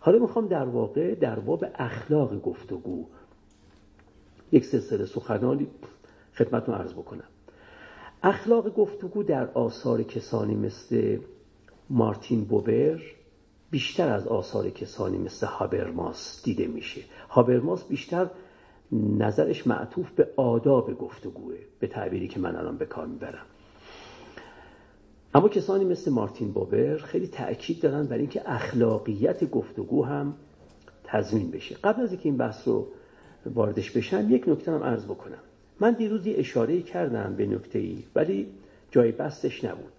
حالا می‌خوام در واقع در باب اخلاق گفتگو یک سلسله سخنانی خدمتتون عرض بکنم. اخلاق گفتگو در آثار کسانی مثل مارتین بوبر بیشتر از آثار کسانی مثل هابرماس دیده میشه. هابرماس بیشتر نظرش معطوف به آداب گفتگوه به تعبیری که من الان به کار می‌برم. اما کسانی مثل مارتین بوبر خیلی تأکید دارن بر اینکه اخلاقیت گفتگو هم تضمین بشه. قبل از اینکه این بحث رو واردش بشم یک نکته هم عرض بکنم. من دیروز یه اشاره کردم به نکته ای ولی جای بستش نبود.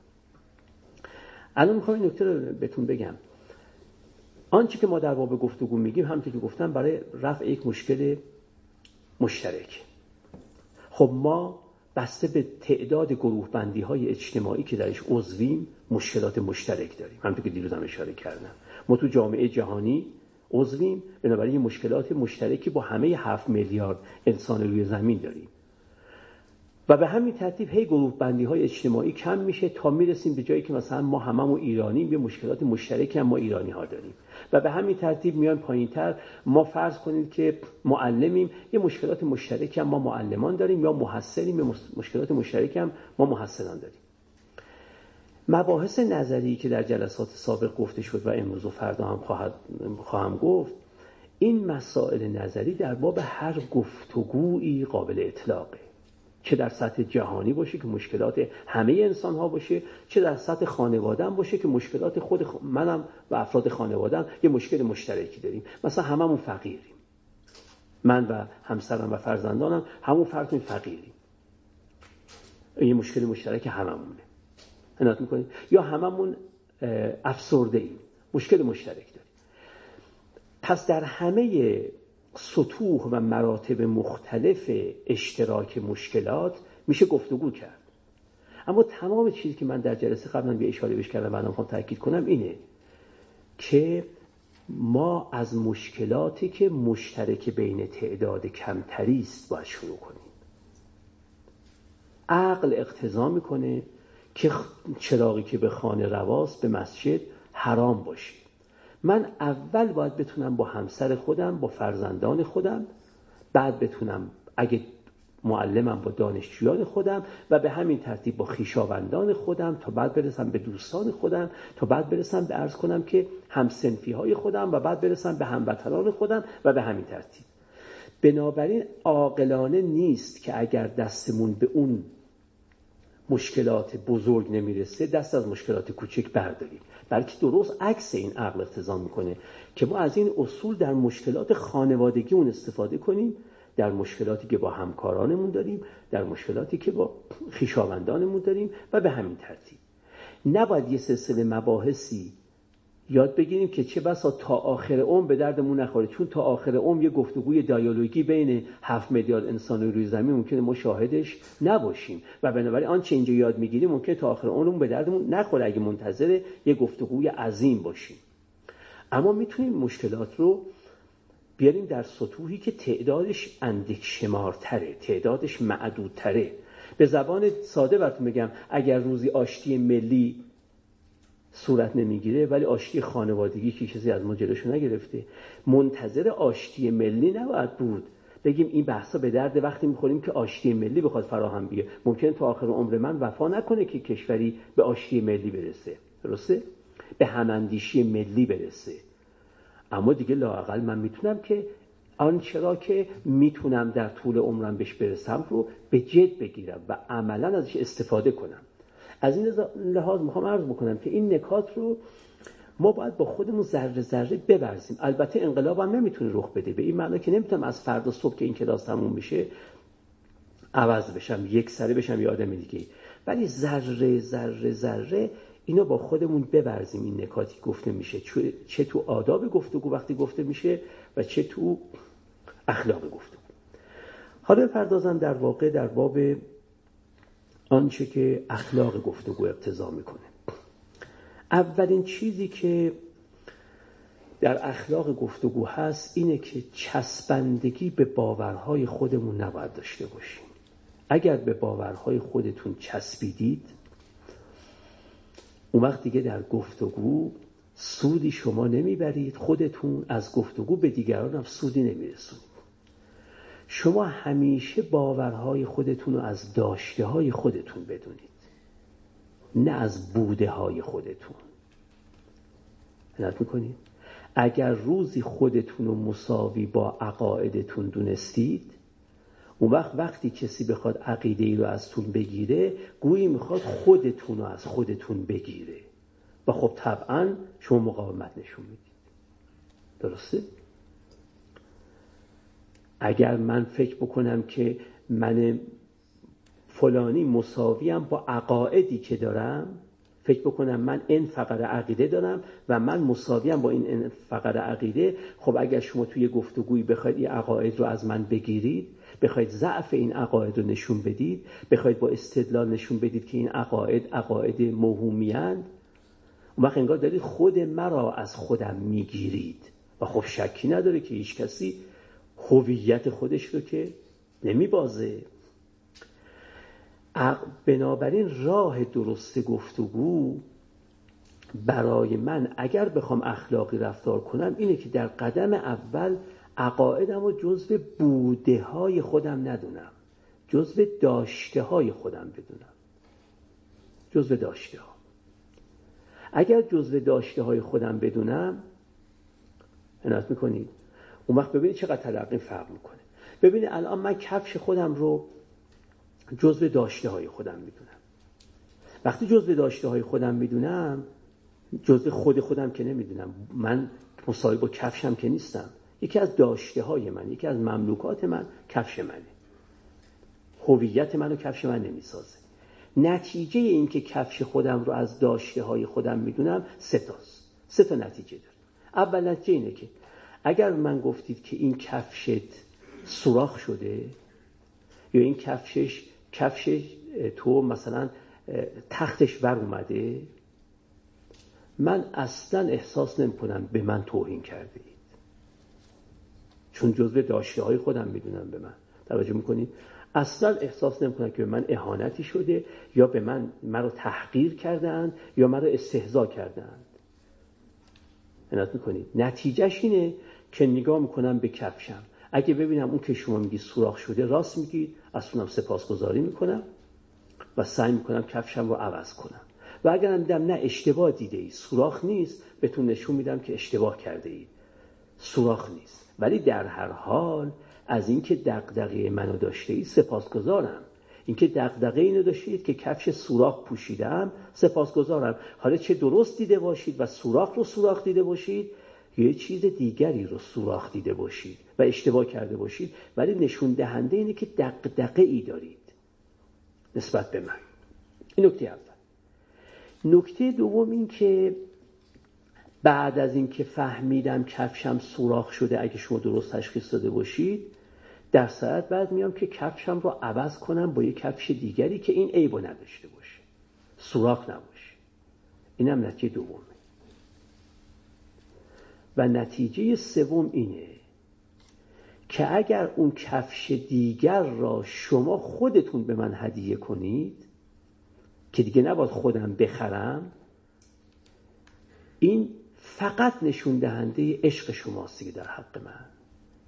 الان می‌خوام این نکته رو بهتون بگم. آنچه که ما در باب گفتگو میگیم همونطور که گفتم برای رفع یک مشکل مشترک. خب ما بسته به تعداد گروه بندی های اجتماعی که درش عضویم مشکلات مشترک داریم. همونطور که دیروز هم اشاره کردم. ما تو جامعه جهانی عضویم بنابراین مشکلات مشترکی با همه هفت میلیارد انسان روی زمین داریم. و به همین ترتیب هی گروه بندی های اجتماعی کم میشه تا می‌رسیم به جایی که مثلا ما هممون ایرانیم یه مشکلات مشترکی هم ما ایرانی ها داریم. و به همین ترتیب میان پایین تر ما فرض کنید که معلمیم یه مشکلات مشترکی هم ما معلمان داریم یا محصلیم یه مشکلات مشترکی هم ما محصلان داریم. مباحث نظری که در جلسات سابق گفته شد و امروز و فردا هم خواهم گفت این مسائل نظری در باب هر گفتگویی قابل اطلاقه. چه در سطح جهانی باشه که مشکلات همه انسان ها باشه چه در سطح خانوادم باشه که مشکلات خود منم و افراد خانوادم یه مشکل مشترکی داریم. مثلا هممون فقیریم. من و همسرم و فرزندانم همون فرد فقیریم. یه مشکل مشترک هممونه. عنایت می‌کنید یا هممون افسرده ایم مشکل مشترک داریم. پس در همه سطوح و مراتب مختلف اشتراک مشکلات میشه گفتگو کرد. اما تمام چیزی که من در جلسه قبلا به اشاره بش کردم و می‌خوام تاکید کنم اینه که ما از مشکلاتی که مشترک بین تعداد کمتری است باید شروع کنیم. عقل اقتضا می‌کنه. که چراغی که به خانه رواست به مسجد حرام باشه. من اول باید بتونم با همسر خودم با فرزندان خودم بعد بتونم اگه معلمم با دانشجویان خودم و به همین ترتیب با خیشاوندان خودم تا بعد برسم به دوستان خودم تا بعد برسم به ارز کنم که همسنفی های خودم و بعد برسم به هموطنان خودم و به همین ترتیب. بنابراین عاقلانه نیست که اگر دستمون به اون مشکلات بزرگ نمی‌رسه دست از مشکلات کوچک برداریم. بلکه درست عکس این عقل اقتضا می‌کنه که ما از این اصول در مشکلات خانوادگی اون استفاده کنیم در مشکلاتی که با همکارانمون داریم در مشکلاتی که با خیشاوندانمون داریم و به همین ترتیب. نباید یه سلسله مباحثی یاد بگیریم که چه بسا تا آخر عمر به دردمون نخوره. چون تا آخر عمر یه گفتگوی دیالوگی بین هفت میلیارد انسان روی زمین ممکنه ما شاهدش نباشیم. و بنابراین آنچه اینجا یاد می‌گیریم ممکنه تا آخر عمرمون به دردمون نخوره اگه منتظر یه گفتگوی عظیم باشیم. اما می‌تونیم مشکلات رو بیاریم در سطوحی که تعدادش اندک شمارتره تعدادش معدودتره. به زبان ساده براتون بگم اگر روزی آشتی ملی صورت نمی‌گیره ولی آشتی خانوادگی که کسی از ما جلوشو نگرفته. منتظر آشتی ملی نباید بود. بگیم این بحثا به درد وقتی می‌خوریم که آشتی ملی بخواد فراهم بیه ممکن تا آخر عمر من وفا نکنه که کشوری به آشتی ملی برسه. درسته؟ به هماندیشی ملی برسه. اما دیگه لاقل من می‌تونم که آنچه را که می‌تونم در طول عمرم بهش برسم رو به جد بگیرم و عملا ازش استفاده کنم. از این لحاظ می‌خوام عرض بکنم که این نکات رو ما باید با خودمون ذره ذره ببرزیم. البته انقلاب هم نمی‌تونه رخ بده. به این معنا که نمی‌تونم از فردا صبح که این کلاس تموم بشه عوض بشم یک سره بشم یه آدم دیگه ولی ذره ذره ذره اینو با خودمون ببرزیم این نکاتی گفته میشه. چه تو آداب گفتگو وقتی گفته میشه و چه تو اخلاق گفتگو. حالا بپردازم در واقع در باب آنچه که اخلاق گفتگو اقتضا می‌کنه. اولین چیزی که در اخلاق گفتگو هست اینه که چسبندگی به باورهای خودمون نباید داشته باشیم. اگر به باورهای خودتون چسبیدید اون وقت دیگه در گفتگو سودی شما نمی‌برید. خودتون از گفتگو به دیگران هم سودی نمیرسونید. شما همیشه باورهای خودتون رو از داشته های خودتون بدونید. نه از بوده های خودتون. عنایت می‌کنید؟ اگر روزی خودتون رو مساوی با عقایدتون دونستید اون وقت وقتی کسی بخواد عقیده ای رو از تون بگیره گویی می‌خواد خودتون رو از خودتون بگیره. و خب طبعا شما مقاومت نشون می‌دید. درسته؟ اگر من فکر بکنم که من فلانی مساویم با عقایدی که دارم فکر بکنم من این فقر عقیده دارم و من مساویم با این فقر عقیده خب اگر شما توی گفتگویی بخواید این عقاید رو از من بگیرید بخواید ضعف این عقاید رو نشون بدید بخواید با استدلال نشون بدید که این عقاید عقاید موهومیند اون وقت انگار دارید خود مرا از خودم می‌گیرید. و خب شکی نداره که هیچ کسی هویت خودش رو که نمیبازه. بنابراین راه درست گفتگو برای من اگر بخوام اخلاقی رفتار کنم اینه که در قدم اول عقایدم و جزو بوده های خودم ندونم. جزو داشته های خودم بدونم. جزو داشته ها اگر جزو داشته های خودم بدونم عنایت می‌کنید؟ اون وقت ببینید چقدر تلقی فرق می‌کنه. ببینید الان من کفش خودم رو جزو داشته های خودم می‌دونم. وقتی جزو داشته های خودم می‌دونم جزو خود خودم که نمی‌دونم. من مساوی با کفشم که نیستم. یکی از داشته های من یکی از مملوکات من کفش منه. هویت منو کفش من نمی‌سازه. نتیجه این که کفش خودم رو از داشته های خودم می‌دونم سه تاست. سه تا نتیجه داره. اول نتیجه اینه که اگر من گفتید که این کفشت سوراخ شده یا این کفشش کفش تو مثلا تختش ور اومده من اصلا احساس نمی کنم به من توهین کرده اید. چون جزو داشته های خودم می‌دونم به من. توجه می‌کنید؟ اصلا احساس نمی کنم که به من اهانتی شده یا به من مرا تحقیر کردند یا مرا استهزا کردند عنایت می‌کنید. نتیجهش اینه که نگاه می‌کنم به کفشم. اگه ببینم اون که شما میگی سوراخ شده راست میگید از اونم سپاسگزاری می‌کنم و سعی می‌کنم کفشم رو عوض کنم. و اگر دیدم نه اشتباه دیده ای سوراخ نیست بهتون نشون میدم که اشتباه کرده ای. سوراخ نیست. ولی در هر حال از اینکه دغدغه منو داشته ای سپاسگزارم. اینکه دغدغه اینو داشتید که کفش سوراخ پوشیدم سپاسگزارم. حالا چه درست دیده باشید و سوراخ رو سوراخ دیده باشید یه چیز دیگری رو سوراخ دیده باشید و اشتباه کرده باشید ولی نشون دهنده اینه که دقدقه ای دارید. نسبت به من. این نکته اول. نکته دوم این که بعد از اینکه فهمیدم کفشم سوراخ شده اگه شما درست تشخیص داده باشید در ساعت بعد میام که کفشم رو عوض کنم با یه کفش دیگری که این عیبو نداشته باشه. سوراخ نباشه. اینم نتیجه دومه. و نتیجه سوم اینه که اگر اون کفش دیگر را شما خودتون به من هدیه کنید که دیگه نباید خودم بخرم این فقط نشون دهنده عشق شماست دیگه در حق من.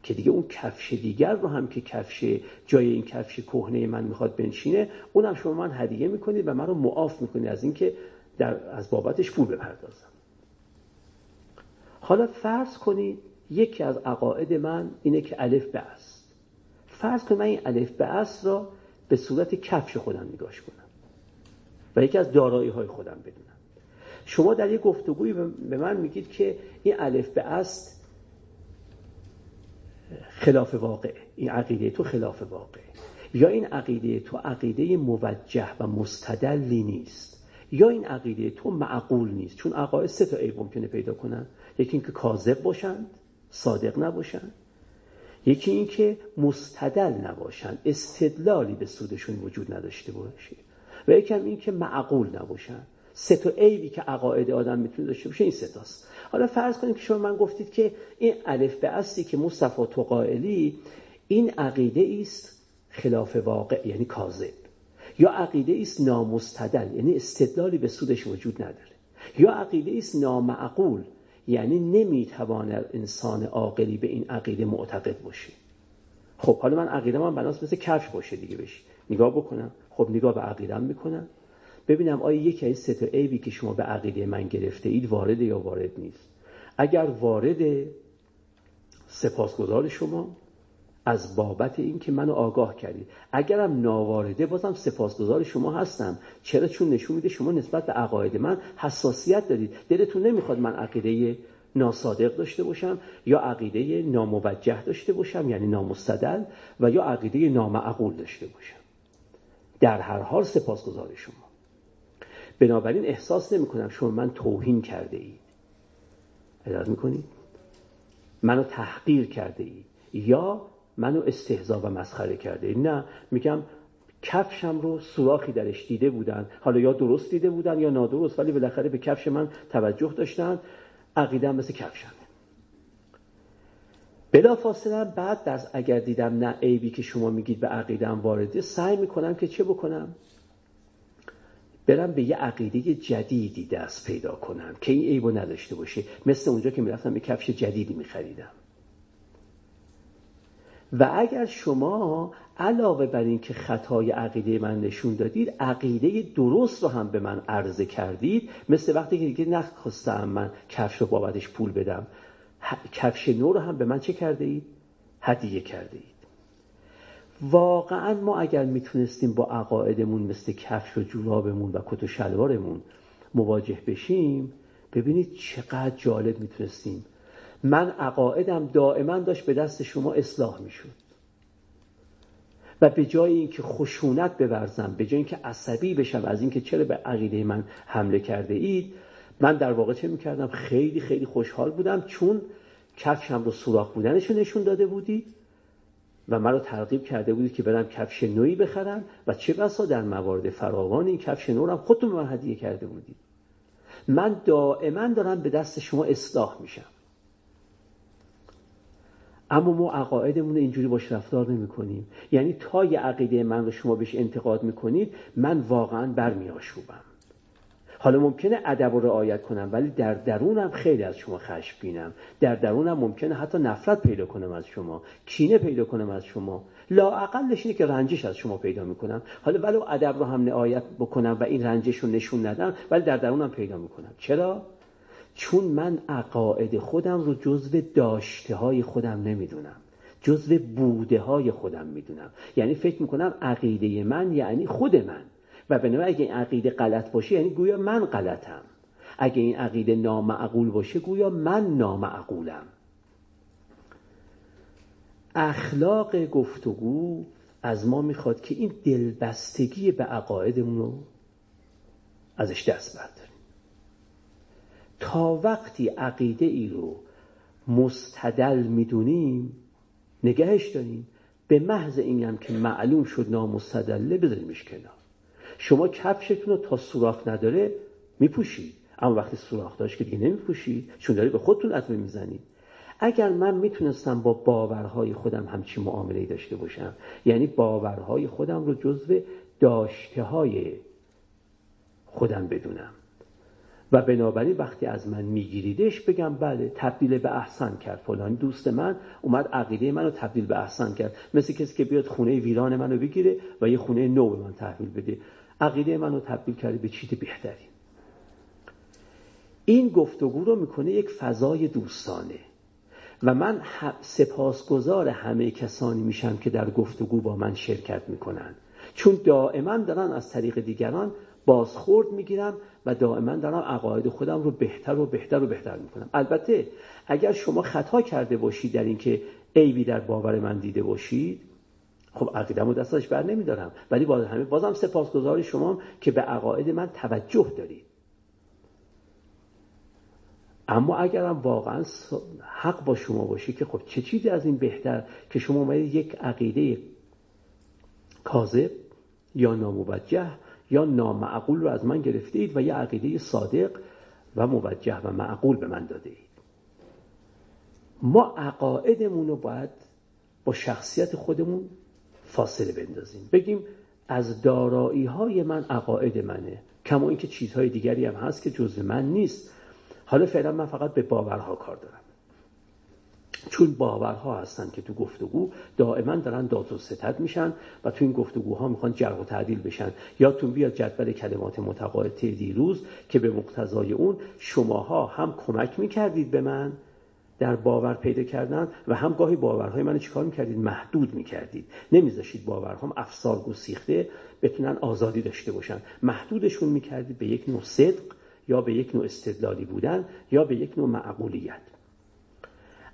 که دیگه اون کفش دیگر رو هم که کفش جای این کفش کهنه من می‌خواد بنشینه اونم شما من هدیه می‌کنید و من رو معاف می‌کنید از اینکه در از بابتش پول بپردازم. حالا فرض کنید یکی از عقاید من اینه که الف به است فرض کنید من این الف به است را به صورت کفش خودم نگاش کنم و یکی از دارایی های خودم بدونم. شما در یک گفتگوی به من میگید که این الف به است خلاف واقع این عقیده تو خلاف واقع یا این عقیده تو عقیده موجه و مستدلی نیست. یا این عقیده تو معقول نیست. چون عقاید سه تا عیب ممکنه پیدا کنن. یکی اینکه کاذب باشند صادق نباشند. یکی اینکه مستدل نباشند استدلالی به سودشون وجود نداشته باشه. و یکی هم اینکه معقول نباشند. سه تا عیبی که عقاید آدم می‌تونه داشته باشه این سه تاست حالا فرض کنیم که شما من گفتید که این الف به اصلی که مصطفی قائلی این عقیده است خلاف واقع یعنی کاذب. یا عقیده است نامستدل یعنی استدلالی به سودش وجود نداره. یا عقیده است نامعقول یعنی نمی‌تواند انسان عاقلی به این عقیده معتقد باشه. خب حالا من عقیده من بناس مثل کفش باشه دیگه بشه نگاه بکنم. خب نگاه به عقیدم می‌کنم. ببینم آیا یکی از سه تا عیبی که شما به عقیده من گرفته اید وارد یا وارد نیست. اگر وارد سپاسگزار شما از بابت این که منو آگاه کردید. اگرم ناوارده بازم سپاسگزار شما هستم. چرا؟ چون نشون میده شما نسبت به عقاید من حساسیت دارید. دلتون نمی‌خواد من عقیده ناصادق داشته باشم یا عقیده ناموجه داشته باشم یعنی نامستدل و یا عقیده نامعقول داشته باشم. در هر حال سپاسگزار شما. بنابراین احساس نمی کنم شما من توهین کرده اید اداره می‌کنید منو تحقیر کرده اید یا منو استهزا و مسخره کرده. اید نه میگم کفشم رو سوراخی درش دیده بودن. حالا یا درست دیده بودن یا نادرست ولی بالاخره به کفش من توجه داشتن. عقیدم مثل کفشمه. بلا فاصله بعد در اگر دیدم نه عیبی که شما میگید به عقیدم وارده سعی می‌کنم که چه بکنم؟ برم به یه عقیده جدیدی دست پیدا کنم که این عیبو نداشته باشه. مثل اونجا که می‌رفتم به کفش جدیدی میخریدم. و اگر شما علاوه بر این که خطای عقیده من نشون دادید عقیده درست رو هم به من عرضه کردید مثل وقتی که دیگه نخواستم من کفش رو بابتش پول بدم کفش نو رو هم به من چه کرده اید؟ هدیه کرده اید واقعا ما اگر می‌تونستیم با عقایدمون مثل کفش و جورابمون و کت و شلوارمون مواجه بشیم ببینید چقدر جالب می‌تونستیم من عقایدم دائما داشت به دست شما اصلاح می‌شد. و به جای اینکه خشونت بورزم به جای اینکه عصبی بشم از اینکه چرا به عقیده من حمله کرده اید من در واقع چه می‌کردم؟ خیلی خیلی خوشحال بودم چون کفشم رو سوراخ بودنش نشون داده بودید و مرا ترغیب کرده بودید که برم کفش نوی بخرم و چه بسا در موارد فراوان این کفش نو رو خودتون به من هدیه کرده بودید. من دائما دارم به دست شما اصلاح میشم. اما ما عقایدمون اینجوری باش رفتار نمی کنیم یعنی تا یه عقیده من رو شما بهش انتقاد می‌کنید من واقعا برمیآشوبم. حالا ممکنه ادب رو رعایت کنم ولی در درونم خیلی از شما خشمگینم. در درونم ممکنه حتی نفرت پیدا کنم از شما کینه پیدا کنم از شما. لااقلش اینه که رنجش از شما پیدا می‌کنم. حالا ولو ادب رو هم رعایت بکنم و این رنجش رو نشون ندم ولی در درونم پیدا می‌کنم. چرا؟ چون من عقاید خودم رو جزو داشته های خودم نمی‌دونم جزو بوده های خودم می‌دونم. یعنی فکر می‌کنم عقیده من یعنی خود من. و بنابراین اگه این عقیده غلط باشه یعنی گویا من غلطم. اگه این عقیده نامعقول باشه گویا من نامعقولم. اخلاق گفتگو از ما می‌خواد که این دلبستگی به عقایدمون رو ازش دست برداریم. تا وقتی عقیده ای رو مستدل می‌دونیم نگهش داریم. به محض این که معلوم شد نامستدله بذاریمش کنار. شما کفشتون رو تا سوراخ نداره میپوشید. اما وقتی سوراخ داشت که دیگه نمیپوشید چون داری به خودتون عطمه می‌زنید. اگر من می‌تونستم با باورهای خودم همچی معامله داشته باشم یعنی باورهای خودم رو جزو داشته های خودم بدونم. و بنابراین وقتی از من میگیریدش بگم بله تبدیل به احسن کرد. فلان دوست من اومد عقیده منو تبدیل به احسن کرد. مثل کسی که بیاد خونه ویران منو بگیره و یه خونه نو به من تحویل بده. عقیده منو تبدیل کرده به چیز بهتری. این گفتگو رو می‌کنه یک فضای دوستانه. و من سپاسگزار همه کسانی میشم که در گفتگو با من شرکت می‌کنن. چون دائما دارن از طریق دیگران بازخورد می‌گیرم و دائما دارم عقاید خودم رو بهتر و بهتر و بهتر می‌کنم. البته اگر شما خطا کرده باشید در اینکه عیبی در باور من دیده باشید خب عقیدم دست ازش بر نمیدارم. ولی باز همه بازم سپاسگزار شما که به عقاید من توجه دارید. اما اگرم واقعا حق با شما باشه که خب چه چیزی از این بهتر که شما اومدید یک عقیده کاذب یا ناموجه یا نامعقول رو از من گرفته اید و یه عقیده صادق و موجه و معقول به من داده اید. ما عقایدمون رو باید با شخصیت خودمون فاصله بندازیم. بگیم از دارایی های من عقاید منه کما اینکه چیزهای دیگری هم هست که جزء من نیست. حالا فعلا من فقط به باورها کار دارم. چون باورها هستن که تو گفتگو دائما دارن داد و ستد میشن و تو این گفتگوها می‌خوان جرح و تعدیل بشن. یادتون بیاد جدول کلمات متقاطع دیروز که به مقتضای اون شماها هم کمک می‌کردید به من در باور پیدا کردن و هم گاهی باورهای من چیکار می‌کردید؟ محدود می‌کردید. نمیذاشید باورهام افسار گسیخته بتونن آزادی داشته باشن. محدودشون می‌کردید به یک نوع صدق یا به یک نوع استدلالی بودن یا به یک نوع معقولیت.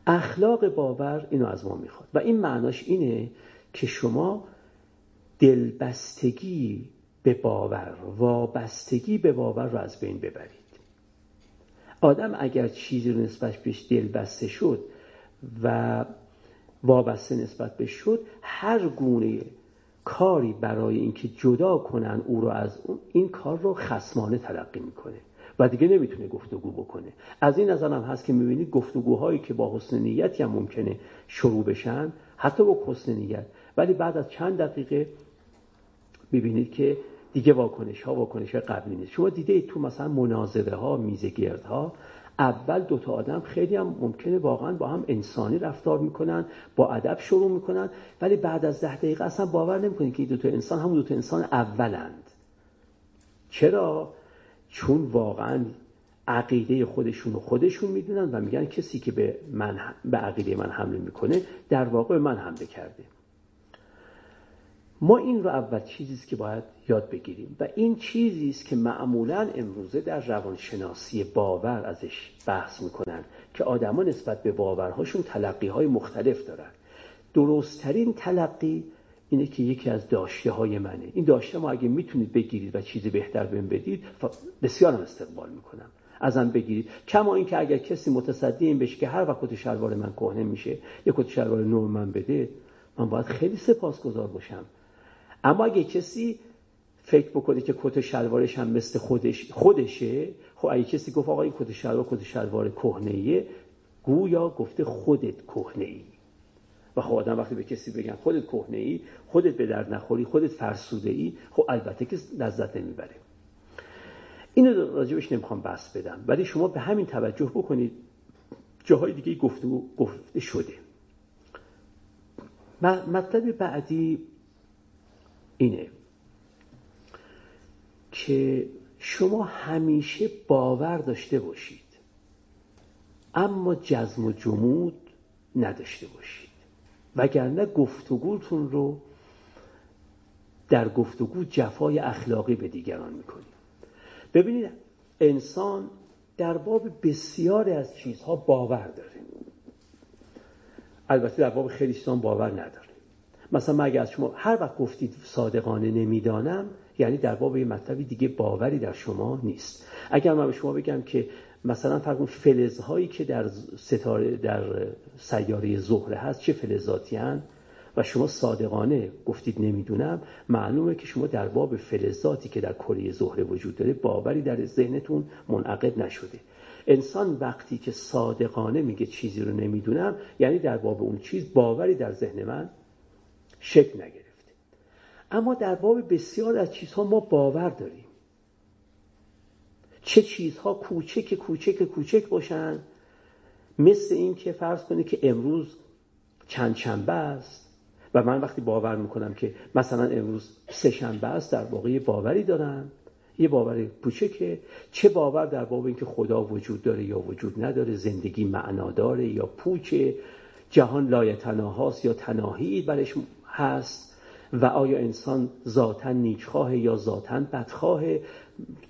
اخلاق باور اینو از ما می‌خواد. و این معناش اینه که شما دلبستگی به باور وابستگی به باور رو از بین ببرید. آدم اگر چیزی رو نسبت بهش دلبسته شد و وابسته نسبت به شد هر گونه کاری برای اینکه جدا کنن او رو از اون این کار رو خسمانه تلقی می‌کنه. و دیگه نمی‌تونه گفتگو بکنه. از این نظر هم هست که می‌بینید گفتگوهایی که با حسن نیتی هم ممکنه شروع بشن حتی با حسن نیت. ولی بعد از چند دقیقه ببینید که دیگه واکنش ها واکنش های قبلی نیست. شما دیده تو مثلا مناظره ها میزگرد ها اول دوتا آدم خیلی هم ممکنه واقعا با هم انسانی رفتار می‌کنن با ادب شروع می‌کنن ولی بعد از ده دقیقه اصلا باور نمی‌کنید که این دوتا انسان همون دوتا انسان اولند. چرا؟ چون واقعا عقیده خودشون رو خودشون می‌دونن و میگن کسی که به من به عقیده من حمله می‌کنه در واقع من حمله کرده. ما این رو اول چیزی است که باید یاد بگیریم و این چیزی است که معمولا امروزه در روانشناسی باور ازش بحث می‌کنن که آدما نسبت به باورهاشون تلقی های مختلف دارن. درستترین تلقی اینه که یکی از داشته های منه. این داشته ما اگه می‌تونید بگیرید و چیزی بهتر بهم بدید بسیار هم استقبال می‌کنم. ازم بگیرید. کما اینکه اگر کسی متصدی این بشه که هر وقت کت شلوار من کهنه میشه یه کت شلوار نو من بده من باید خیلی سپاسگزار باشم. اما اگه کسی فکر بکنه که کت شلوارش هم مثل خودش خودشه خب اگه کسی گفت آقا این کت شلوار کت شلوار کهنه گویا گفته خودت کهنه ای و خب آدم وقتی به کسی بگن خودت کهنه ای خودت به درد نخوری خودت فرسوده ای خب البته که لذت نمی‌بره. اینو راجبش نمی‌خوام بحث بدم ولی شما به همین توجه بکنید جاهای دیگه گفته گفته شده. مطلب بعدی اینه که شما همیشه باور داشته باشید اما جزم و جمود نداشته باشید. وگرنه گفتگوتون رو در گفتگو جفای اخلاقی به دیگران می‌کنید. ببینید انسان در باب بسیاری از چیزها باور داره. البته در باب خیلی چیزان باور نداره. مثلا من اگر از شما هر وقت گفتید صادقانه نمی‌دانم یعنی در باب یه مطلبی دیگه باوری در شما نیست. اگر من به شما بگم که مثلا فرق فلزهایی که در ستاره در سیاره زهره هست چه فلزاتی هن؟ و شما صادقانه گفتید نمی‌دونم. معلومه که شما در باب فلزاتی که در کره زهره وجود داره باوری در ذهنتون منعقد نشده. انسان وقتی که صادقانه میگه چیزی رو نمی‌دونم یعنی در باب اون چیز باوری در ذهن من شکل نگرفته. اما در باب بسیار از چیزها ما باور داریم. چه چیزها کوچک کوچک کوچک باشن. مثل این که فرض کنید که امروز چند شنبه است و من وقتی باور می‌کنم که مثلا امروز سه شنبه است در واقع باوری دارم. یه باور کوچکه. چه باور در باب اینکه خدا وجود داره یا وجود نداره زندگی معنا داره یا پوچه جهان لایتناهاست یا تناهی برش هست و آیا انسان ذاتا نیکخواه یا ذاتا بدخواه؟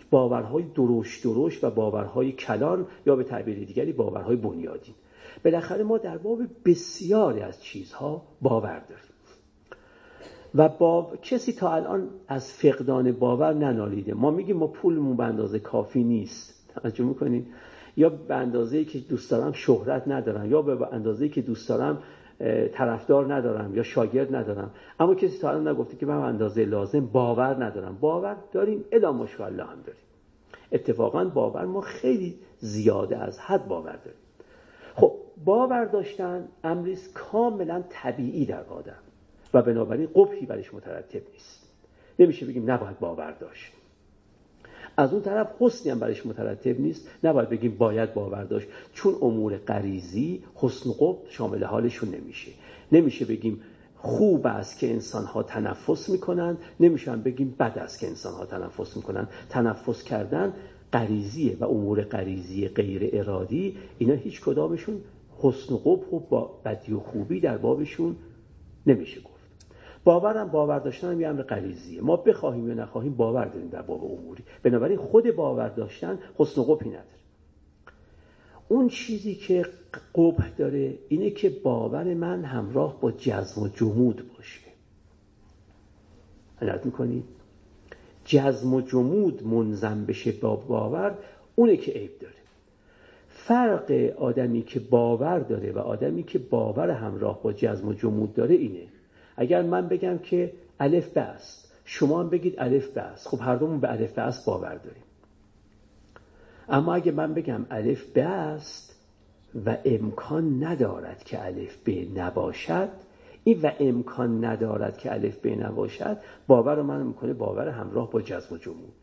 باورهای دروش دروش و باورهای کلان یا به تعبیر دیگری باورهای بنیادین بالاخره ما در باب بسیاری از چیزها باور داریم. و با کسی تا الان از فقدان باور ننالیده. ما میگیم ما پولمون به اندازه کافی نیست. توجه می‌کنید یا به اندازه که دوست دارم شهرت ندارم یا به اندازه که دوست دارم طرفدار ندارم یا شاگرد ندارم. اما کسی تا الان نگفته که من اندازه لازم باور ندارم. باور داریم الا مشاءالله هم داریم. اتفاقا باور ما خیلی زیاده از حد باور داریم. خب باور داشتن امریز کاملا طبیعی در آدم و بنابراین قبحی برش مترتب نیست. نمیشه بگیم نباید باور داشت. از اون طرف حسنی هم برش مترتب نیست. نباید بگیم باید باور داشت. چون امور غریزی حسن قب شامل حالشون نمیشه. نمیشه بگیم خوب است که انسان ها تنفس می‌کنن. نمیشه بگیم بد است که انسان ها تنفس می‌کنن. تنفس کردن غریزیه و امور غریزی غیر ارادی اینا هیچ کدامشون حسن و قبح و بدی و خوبی در بابشون نمیشه گفت. باورم باور داشتن یه امر غریزیه ما بخواهیم یا نخواهیم باور داریم در باب اموری. بنابراین خود باور داشتن حسن قبحی نداره. اون چیزی که قبح داره اینه که باور من همراه با جزم و جمود باشه. عنایت می‌کنید جزم و جمود منظم بشه با باور اونه که عیب داره. فرق آدمی که باور داره و آدمی که باور همراه با جزم و جمود داره اینه. اگر من بگم که الف به است شما هم بگید الف به است خب هر دومون به الف به است باور داریم. اما اگه من بگم الف به است و امکان ندارد که الف به نباشد این و امکان ندارد که الف به نباشد باور من می‌کنه باور همراه با جزم و جمود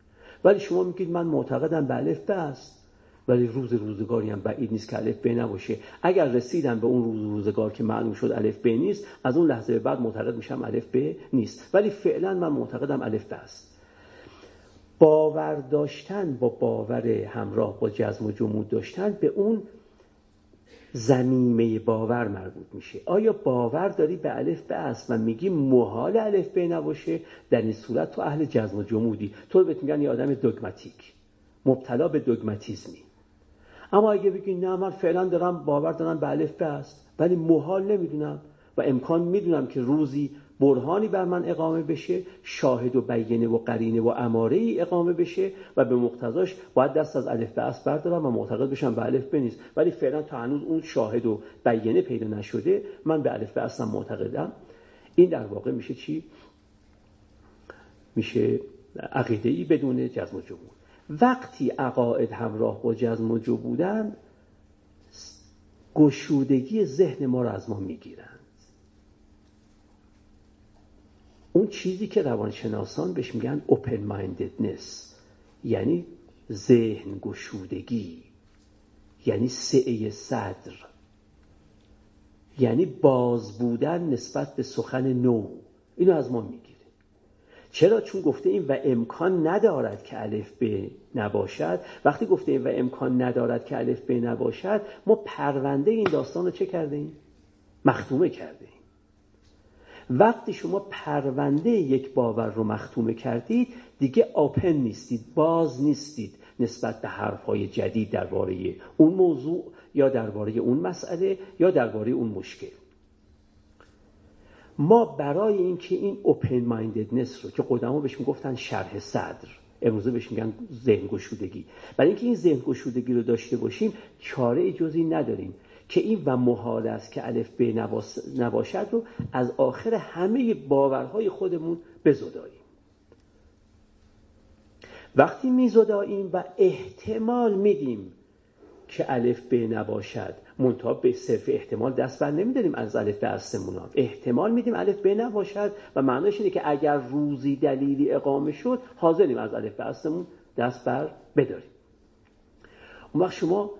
ولی شما میگید من معتقدم به الف به است ولی روز روزگاری هم بعید نیست که الف ب نباشه. اگر رسیدم به اون روز روزگار که معلوم شد الف ب نیست از اون لحظه به بعد معتقد میشم الف ب نیست. ولی فعلا من معتقدم الف ب است. باور داشتن با باور همراه با جزم و جمود داشتن به اون زمیمه باور مربوط میشه. آیا باور داری به الف به است؟ و میگی محال الف ب نباشه. در این صورت تو اهل جزم و جمودی. تو بهت میگن یه آدم دوگماتیک. مبتلا به دوگماتیزمی. اما اگه بگی نه من فعلا دارم باور دارم به الف است. ولی محال نمی‌دونم و امکان می‌دونم که روزی برهانی بر من اقامه بشه شاهد و بیینه و قرینه و اماره ای اقامه بشه و به مقتضاش باید دست از الف به است بردارم و معتقد بشم به الف نیست. ولی فعلا تا هنوز اون شاهد و بیینه پیدا نشده من به الف به اصلا معتقدم. این در واقع میشه چی؟ میشه عقیده ای بدون جزم و جمهور وقتی عقاید همراه با جزم و جو بودن گشودگی ذهن ما رو از ما می‌گیرند اون چیزی که روانشناسان بهش میگن open mindedness یعنی ذهن گشودگی یعنی سعه صدر یعنی باز بودن نسبت به سخن نو. اینو از ما می‌گیره چرا؟ چون گفته این و امکان ندارد که الف ب نباشد. وقتی گفته این و امکان ندارد که الف ب نباشد ما پرونده این داستان رو چه کرده ایم؟ مختومه کرده ایم. وقتی شما پرونده یک باور رو مختومه کردید دیگه آپن نیستید باز نیستید نسبت به حرفهای جدید درباره اون موضوع یا درباره اون مسئله یا درباره اون مشکل. ما برای اینکه این اوپن ماینددنس رو که قدما بهش می‌گفتن شرح صدر امروزه بهش میگن ذهن گشودگی. برای اینکه این ذهن گشودگی رو داشته باشیم چاره جزی نداریم که این و محال است که الف ب نباشد رو از آخر همه باورهای خودمون بزداییم. وقتی میزداییم و احتمال میدیم که الف ب نباشد. منتها به صرف احتمال دست بر نمیداریم از الف به استمون احتمال میدیم الف به نباشد و معناش اینه که اگر روزی دلیلی اقامه شد حاضریم از الف به استمون دست بر بداریم. اون وقت شما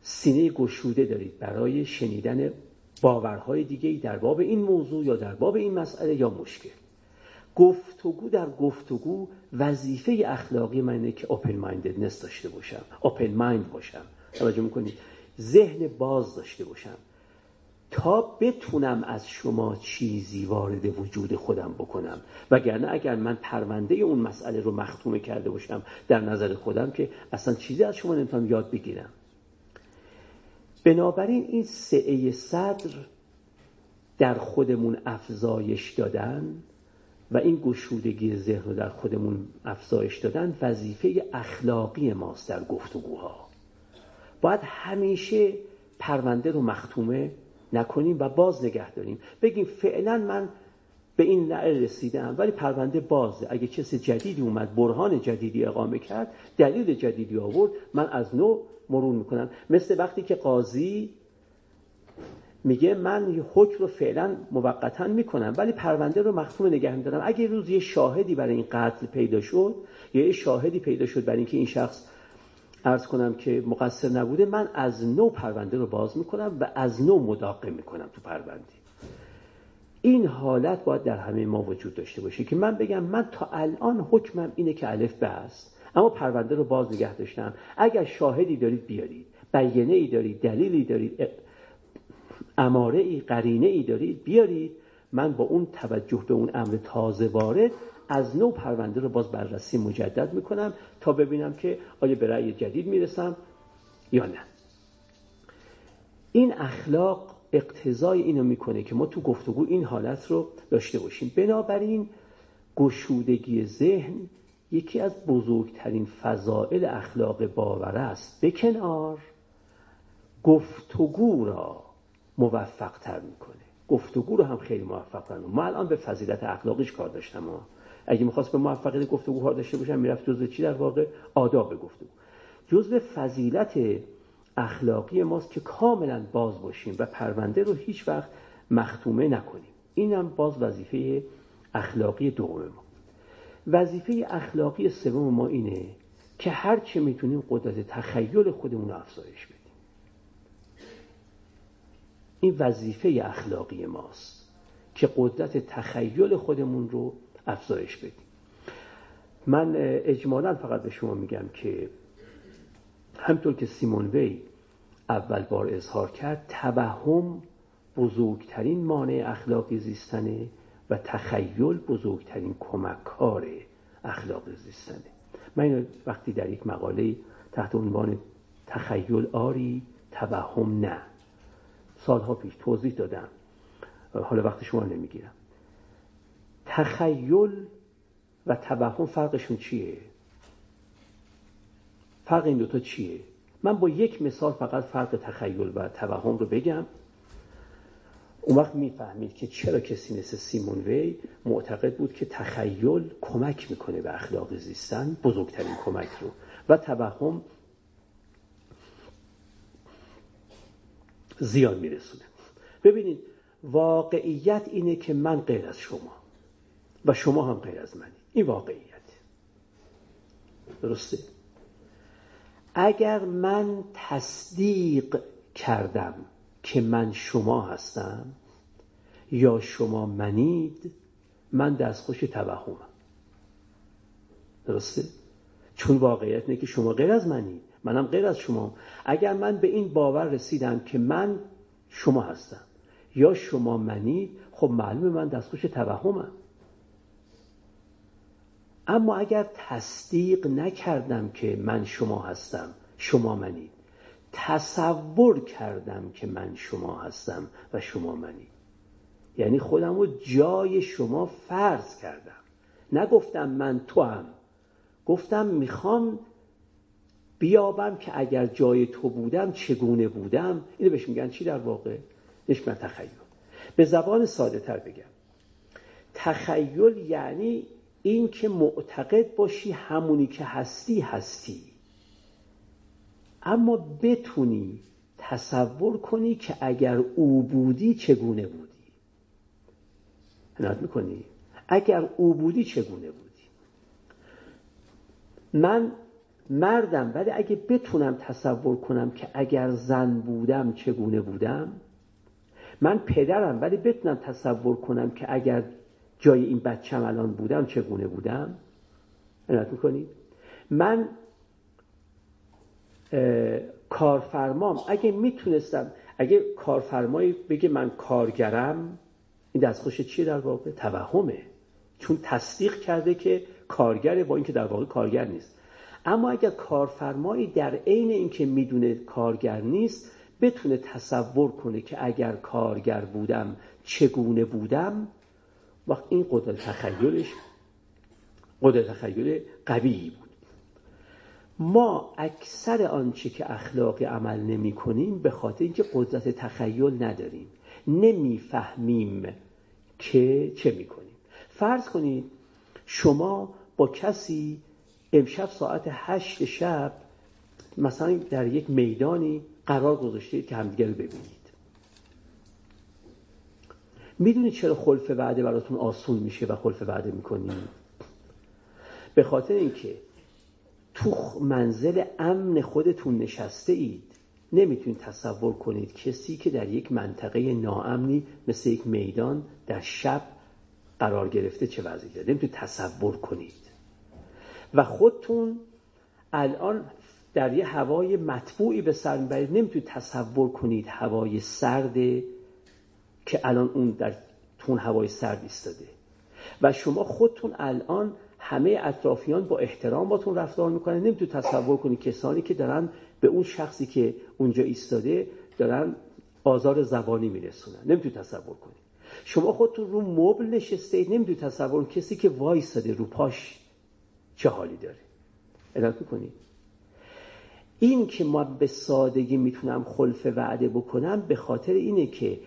سینه گشوده دارید برای شنیدن باورهای دیگه در باب این موضوع یا در باب این مسئله یا مشکل. گفتگو در گفتگو وظیفه اخلاقی من اینه که open mindedness داشته باشم open mind باشم. توجه می‌کنید ذهن باز داشته باشم. تا بتونم از شما چیزی وارد وجود خودم بکنم. وگرنه اگر من پرونده اون مسئله رو مختومه کرده باشم در نظر خودم که اصلا چیزی از شما نمی‌تونم یاد بگیرم. بنابراین این سعه صدر در خودمون افزایش دادن و این گشودگی ذهن رو در خودمون افزایش دادن وظیفه اخلاقی ماست در گفتگوها. باید همیشه پرونده رو مختومه نکنیم و باز نگه داریم. بگیم فعلا من به این نعر رسیدم ولی پرونده بازه. اگه کسی جدیدی اومد برهان جدیدی اقامه کرد دلیل جدیدی آورد من از نو مرور می‌کنم. مثل وقتی که قاضی میگه من حکم رو فعلا موقتا می‌کنم ولی پرونده رو مختوم نگه میدارم اگه روز یه شاهدی برای این قتل پیدا شد یا یه شاهدی پیدا شد برای اینکه این شخص ارز کنم که مقصر نبوده. من از نو پرونده رو باز می‌کنم و از نو مداقه می‌کنم تو پرونده. این حالت باید در همه ما وجود داشته باشه که من بگم من تا الان حکمم اینه که الف به است اما پرونده رو باز نگه داشتم. اگر شاهدی دارید بیارید. بیانه ای دارید. دلیلی دارید. اماره ای قرینه ای دارید. بیارید. من با اون توجه به اون امر تازه وارد از نو پرونده رو باز بررسی مجدد می‌کنم تا ببینم که آیا به رأی جدید می‌رسم یا نه. این اخلاق اقتضای اینو می‌کنه که ما تو گفتگو این حالت رو داشته باشیم. بنابراین گشودگی ذهن یکی از بزرگترین فضائل اخلاق باور است. به کنار گفتگو را موفق تر می‌کنه. گفتگو رو هم خیلی موفق تر ما الان به فضیلت اخلاقیش کار داشتم ها. اگه می‌خواست به موفقیت گفتگو کار داشته باشم می‌رفت جزء چی؟ در واقع آداب گفتگو جزء فضیلت اخلاقی ماست که کاملا باز باشیم و پرونده رو هیچ وقت مختومه نکنیم. اینم باز وظیفه اخلاقی دوم ما. وظیفه اخلاقی سوم ما اینه که هر چه می‌تونیم قدرت تخیل خودمون رو افزایش بدیم. این وظیفه اخلاقی ماست که قدرت تخیل خودمون رو افزایش بدیم. من اجمالا فقط به شما میگم که همطور که سیمون وی اول بار اظهار کرد توهم بزرگترین مانع اخلاقی زیستنه و تخیل بزرگترین کمککار اخلاق زیستنه. من وقتی در یک مقاله تحت عنوان تخیل آری توهم نه. سالها پیش توضیح دادم. حالا وقت شما نمی‌گیرم. تخیل و توهم فرقشون چیه؟ فرق این دوتا چیه؟ من با یک مثال فقط فرق تخیل و توهم رو بگم. اون وقت می‌فهمید که چرا کسی مثل سیمون وی معتقد بود که تخیل کمک می‌کنه به اخلاق زیستن بزرگترین کمک رو. و توهم زیان میرسونه. ببینید واقعیت اینه که من غیر از شما. و شما هم غیر از منی. این واقعیت. درسته؟ اگر من تصدیق کردم که من شما هستم یا شما منید من دستخوش توهمم. درسته؟ چون واقعیت اینه که شما غیر از منید منم غیر از شما اگر من به این باور رسیدم که من شما هستم یا شما منید خب معلومه من دستخوش توهمم. اما اگر تصدیق نکردم که من شما هستم شما منید تصور کردم که من شما هستم و شما منید یعنی خودم رو جای شما فرض کردم. نگفتم من تو هم گفتم می‌خوام بیابم که اگر جای تو بودم چگونه بودم؟ اینو بهش میگن چی در واقع؟ نش من تخیل. به زبان ساده تر بگم. تخیل یعنی این که معتقد باشی همونی که هستی هستی. اما بتونی تصور کنی که اگر او بودی چگونه بودی. عنایت می‌کنی؟ اگر او بودی چگونه بودی؟ من مردم ولی اگه بتونم تصور کنم که اگر زن بودم چگونه بودم من پدرم ولی بتونم تصور کنم که اگر جای این بچم الان بودم چگونه بودم؟ عنایت می‌کنید. من کارفرمام اگه می‌تونستم اگه کارفرمایی بگه من کارگرم این دستخوش چیه در واقع؟ توهمه. چون تصدیق کرده که کارگره با اینکه در واقع کارگر نیست. اما اگر کارفرمایی در عین اینکه می‌دونه کارگر نیست بتونه تصور کنه که اگر کارگر بودم چگونه بودم وقت این قدرت تخیلش قدرت تخیل قوی بود. ما اکثر آنچه که اخلاقی عمل نمی کنیم به خاطر اینکه قدرت تخیل نداریم. نمی‌فهمیم که چه می‌کنیم فرض کنید شما با کسی امشب ساعت هشت شب مثلا در یک میدانی قرار گذاشتید که همدیگه رو ببینید. می‌دونید چرا خلف وعده براتون آسون میشه و خلف وعده می‌کنید به خاطر اینکه تو منزل امن خودتون نشسته اید نمی‌تونید تصور کنید کسی که در یک منطقه ناامنی مثل یک میدان در شب قرار گرفته چه وضعی داره. نمی‌تونید تصور کنید. و خودتون الان در یه هوای مطبوعی به سر می‌برید. نمی‌تونید تصور کنید هوای سرده که الان اون در تون هوای سرد ایستاده. و شما خودتون الان همه اطرافیان با احترام باتون رفتار می‌کنن. نمی‌تونید تصور کنید کسانی که دارن به اون شخصی که اونجا ایستاده دارن آزار زبانی میرسونن. نمی‌تونید تصور کنید شما خودتون رو مبل نشسته اید. نمی‌تونید تصور کسی که وایستاده رو پاش چه حالی داره. ادامه کنید این که ما به سادگی می‌تونم خلف وعده بکنم به خاطر اینه که